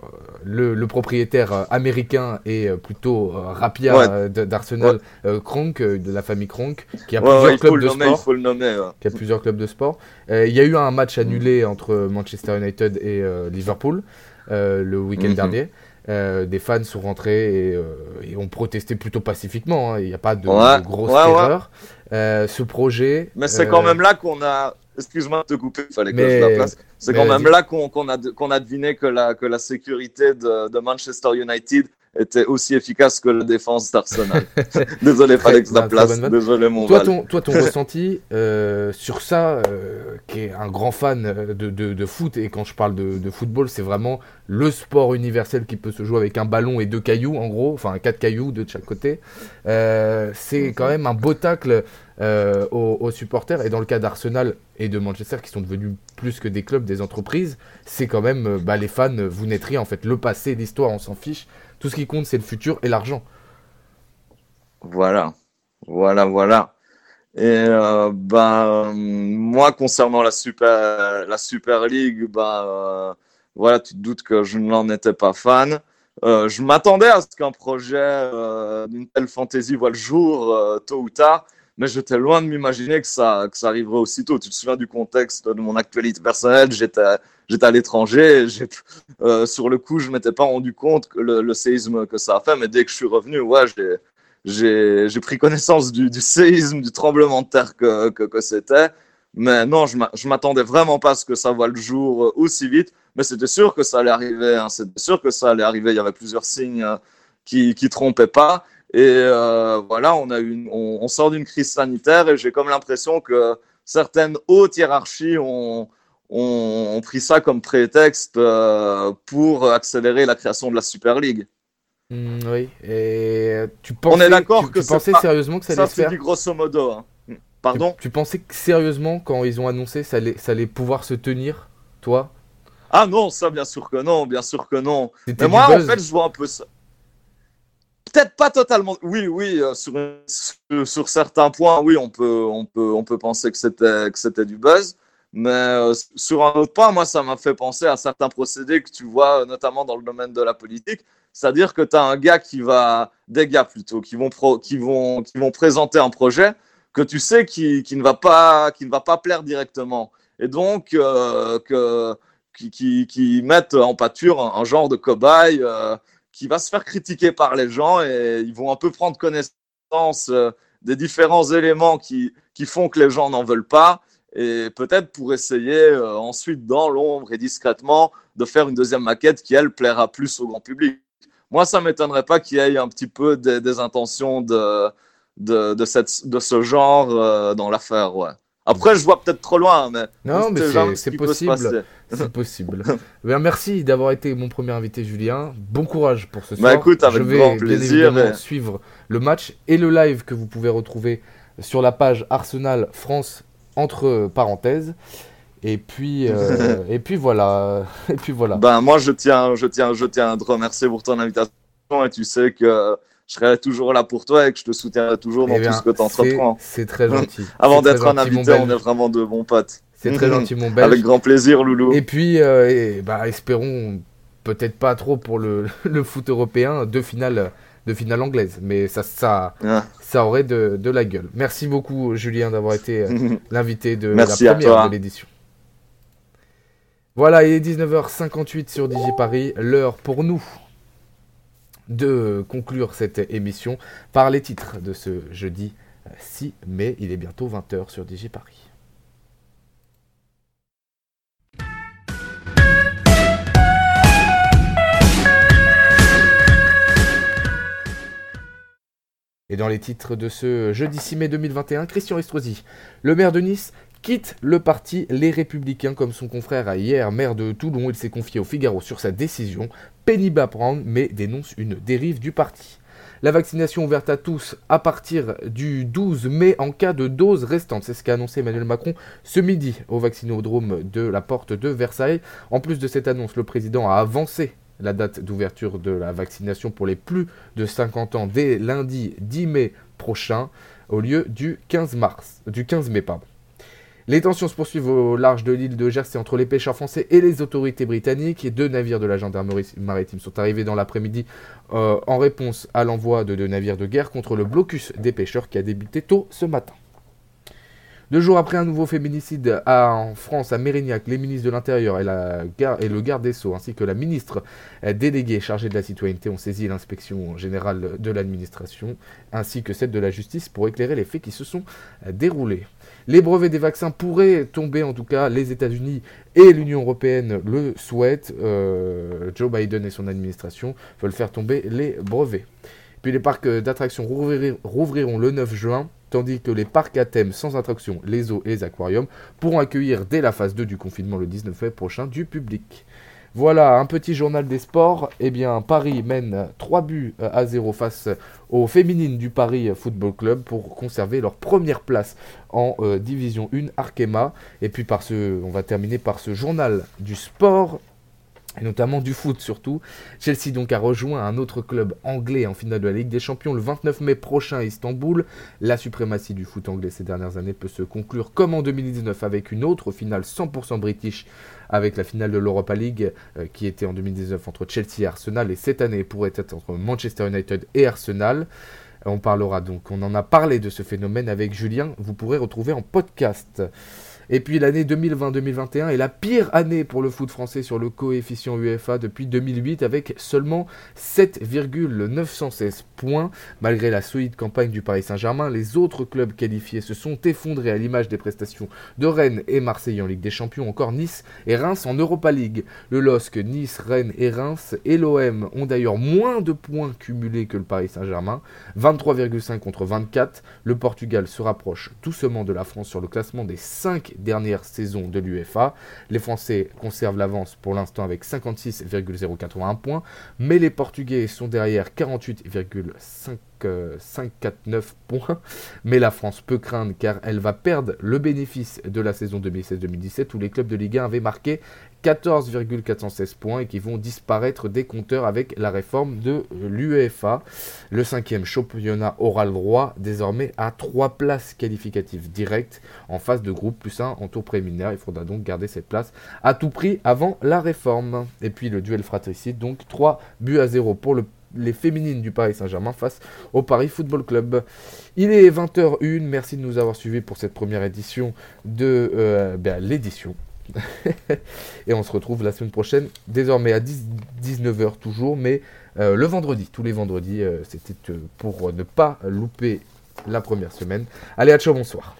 Speaker 1: le, le propriétaire euh, américain et euh, plutôt euh, rapia
Speaker 5: Ouais.
Speaker 1: d'Arsenal, euh, de la famille Kroenke, qui a plusieurs clubs de sport. qui a plusieurs clubs de sport. Il y a eu un match annulé entre Manchester United et Liverpool le week-end
Speaker 5: Mhm.
Speaker 1: dernier. Euh, des fans sont rentrés et, euh, et ont protesté plutôt pacifiquement. hein. Il n'y a pas de,
Speaker 5: Ouais,
Speaker 1: de grosses
Speaker 5: ouais.
Speaker 1: Euh, ce projet.
Speaker 5: Mais c'est quand même là qu'on a. excuse-moi de te couper, il fallait que
Speaker 1: Mais-
Speaker 5: je la place. C'est quand même là qu'on a, a deviné que la, que la sécurité de, de Manchester United était aussi efficace que la défense d'Arsenal. Désolé, je la
Speaker 1: très
Speaker 5: place. Désolé, mon
Speaker 1: Toi, ton, toi, ton ressenti euh, sur ça, euh, qui est un grand fan euh, de, de- de foot, et quand je parle de, de football, c'est vraiment le sport universel qui peut se jouer avec un ballon et deux cailloux, en gros, enfin quatre cailloux, deux de chaque côté. Euh, c'est quand même un beau tacle aux, aux supporters, et dans le cas d'Arsenal et de Manchester, qui sont devenus plus que des clubs, des entreprises, c'est quand même, bah, les fans, vous n'êtes rien, en fait. Le passé, l'histoire, on s'en fiche. Tout ce qui compte, c'est le futur et l'argent.
Speaker 5: Voilà, voilà, voilà. Et euh, ben, euh, moi, concernant la Super, la Super League, ben, euh, voilà, tu te doutes que je n'en étais pas fan. Je m'attendais à ce qu'un projet d'une telle fantaisie voit le jour tôt ou tard, mais j'étais loin de m'imaginer que ça, que ça arriverait aussitôt. Tu te souviens du contexte de mon actualité personnelle? J'étais, à l'étranger. Euh, sur le coup, je m'étais pas rendu compte que le, séisme que ça a fait, mais dès que je suis revenu, ouais, j'ai pris connaissance du, séisme, du tremblement de terre que, que, c'était. Mais non, je je m'attendais vraiment pas à ce que ça voit le jour euh, aussi vite. Mais c'était sûr que ça allait arriver. hein. C'était sûr que ça allait arriver. Il y avait plusieurs signes euh, qui qui trompaient pas. Et euh, voilà, on a une, on, on sort d'une crise sanitaire et j'ai comme l'impression que certaines hautes hiérarchies ont ont, ont pris ça comme prétexte euh, pour accélérer la création de la Super League.
Speaker 1: Mm, oui, et tu pensais,
Speaker 5: est d'accord
Speaker 1: tu,
Speaker 5: que
Speaker 1: tu pensais
Speaker 5: pas-
Speaker 1: sérieusement que ça
Speaker 5: Ça,
Speaker 1: allait se
Speaker 5: c'est
Speaker 1: faire
Speaker 5: du grosso modo. hein.
Speaker 1: tu,
Speaker 5: Pardon?
Speaker 1: Tu pensais que sérieusement, quand ils ont annoncé, ça allait, ça allait pouvoir se tenir, toi?
Speaker 5: Ah non, ça, bien sûr que non, bien sûr que non.
Speaker 1: C'était
Speaker 5: Mais moi, en fait, je vois un peu ça. Peut-être pas totalement. Oui, oui, euh, sur, certains points, oui, on peut, on peut, on peut penser que c'était, que c'était du buzz. Mais euh, sur un autre point, moi, ça m'a fait penser à certains procédés que tu vois, euh, notamment dans le domaine de la politique. C'est-à-dire que tu as un gars qui va, des gars plutôt, qui vont, qui vont, qui vont présenter un projet que tu sais qui, qui, ne, va pas, qui ne va pas plaire directement. Et donc, que, qui, qui, qui mettent en pâture un, genre de cobaye qui va se faire critiquer par les gens et ils vont un peu prendre connaissance euh, des différents éléments qui, qui font que les gens n'en veulent pas et peut-être pour essayer euh, ensuite dans l'ombre et discrètement de faire une deuxième maquette qui elle plaira plus au grand public. Moi, ça m'étonnerait pas qu'il y ait un petit peu des, intentions de, de, de ce genre euh, dans l'affaire. Ouais. Après, je vois peut-être trop loin, mais
Speaker 1: Non,
Speaker 5: on
Speaker 1: mais
Speaker 5: sait
Speaker 1: c'est- possible. C'est possible. Bien, merci d'avoir été mon premier invité, Julien. Bon courage pour ce
Speaker 5: Bah,
Speaker 1: soir.
Speaker 5: écoute, avec
Speaker 1: Je vais
Speaker 5: grand plaisir, et-
Speaker 1: suivre le match et le live que vous pouvez retrouver sur la page Arsenal France entre parenthèses. Et puis, euh, et puis voilà. Et puis voilà.
Speaker 5: Ben, moi, je tiens, je, tiens, je tiens à te remercier pour ton invitation et tu sais que je serai toujours là pour toi et que je te soutiendrai toujours dans
Speaker 1: Eh bien,
Speaker 5: tout ce que tu entreprends.
Speaker 1: c'est très gentil.
Speaker 5: Avant d'être un invité, on est vraiment de bons potes.
Speaker 1: C'est très gentil, mon belge.
Speaker 5: Avec grand plaisir, Loulou.
Speaker 1: Et puis, euh, et, bah, espérons, peut-être pas trop pour le, le foot européen, deux finales, deux finales anglaises. Mais ça, ça,
Speaker 5: Ah.
Speaker 1: ça aurait de, de la gueule. Merci beaucoup, Julien, d'avoir été euh, l'invité de
Speaker 5: Merci
Speaker 1: la première de l'édition. Voilà, il est 19h58 sur Digi Paris. L'heure pour nous de conclure cette émission par les titres de ce jeudi euh, 6 mai. Il est bientôt 20h sur Digi Paris. Et dans les titres de ce jeudi 6 mai 2021, Christian Estrosi, le maire de Nice, quitte le parti Les Républicains comme son confrère a hier, maire de Toulon. Il s'est confié au Figaro sur sa décision, pénible à prendre, mais dénonce une dérive du parti. La vaccination ouverte à tous à partir du 12 mai en cas de dose restante. C'est ce qu'a annoncé Emmanuel Macron ce midi au vaccinodrome de la porte de Versailles. En plus de cette annonce, le président a avancé la date d'ouverture de la vaccination pour les plus de 50 ans dès lundi 10 mai prochain au lieu du 15 mars, du 15 mai pardon. Les tensions se poursuivent au large de l'île de Jersey entre les pêcheurs français et les autorités britanniques. Et deux navires de la gendarmerie maritime sont arrivés dans l'après-midi euh, en réponse à l'envoi de deux navires de guerre contre le blocus des pêcheurs qui a débuté tôt ce matin. Deux jours après un nouveau féminicide en France, à Mérignac, les ministres de l'Intérieur et, et, le garde des Sceaux, ainsi que la ministre déléguée chargée de la citoyenneté, ont saisi l'inspection générale de l'administration, ainsi que celle de la justice, pour éclairer les faits qui se sont déroulés. Les brevets des vaccins pourraient tomber, en tout cas, les États-Unis et l'Union européenne le souhaitent. Euh, Joe Biden et son administration veulent faire tomber les brevets. Puis les parcs d'attractions rouvriront le 9 juin, tandis que les parcs à thème sans attraction, les eaux et les aquariums, pourront accueillir dès la phase 2 du confinement le 19 mai prochain du public. Voilà, un petit journal des sports. Eh bien, Paris mène 3 buts à 0 face aux féminines du Paris Football Club pour conserver leur première place en euh, Division 1 Arkema. Et puis, par ce, on va terminer par ce journal du sport et notamment du foot surtout. Chelsea donc a rejoint un autre club anglais en finale de la Ligue des Champions le 29 mai prochain à Istanbul. La suprématie du foot anglais ces dernières années peut se conclure comme en 2019 avec une autre finale 100% british avec la finale de l'Europa League euh, qui était en 2019 entre Chelsea et Arsenal et cette année pourrait être entre Manchester United et Arsenal. On parlera donc, on en a parlé de ce phénomène avec Julien, vous pourrez retrouver en podcast. Et puis l'année 2020-2021 est la pire année pour le foot français sur le coefficient UEFA depuis 2008 avec seulement 7,916 points. Malgré la solide campagne du Paris Saint-Germain, les autres clubs qualifiés se sont effondrés à l'image des prestations de Rennes et Marseille en Ligue des Champions, encore Nice et Reims en Europa League. Le LOSC, Nice, Rennes et Reims et l'OM ont d'ailleurs moins de points cumulés que le Paris Saint-Germain, 23,5 contre 24. Le Portugal se rapproche doucement de la France sur le classement des 5 dernière saison de l'UFA. Les Français conservent l'avance pour l'instant avec 56,081 points, mais les Portugais sont derrière 48,549 points. Mais la France peut craindre car elle va perdre le bénéfice de la saison 2016-2017 où les clubs de Ligue 1 avaient marqué 14,416 points et qui vont disparaître des compteurs avec la réforme de l'UEFA. Le cinquième championnat aura le droit désormais à trois places qualificatives directes en phase de groupe plus un en tour préliminaire. Il faudra donc garder cette place à tout prix avant la réforme. Et puis le duel fratricide, donc 3 buts à 0 pour les féminines du Paris Saint-Germain face au Paris Football Club. Il est 20h01, merci de nous avoir suivis pour cette première édition de euh, ben, l'édition et on se retrouve la semaine prochaine, désormais à 19h toujours, mais euh, le vendredi, tous les vendredis, euh, c'était euh, pour ne pas louper la première semaine. Allez, à ciao, bonsoir.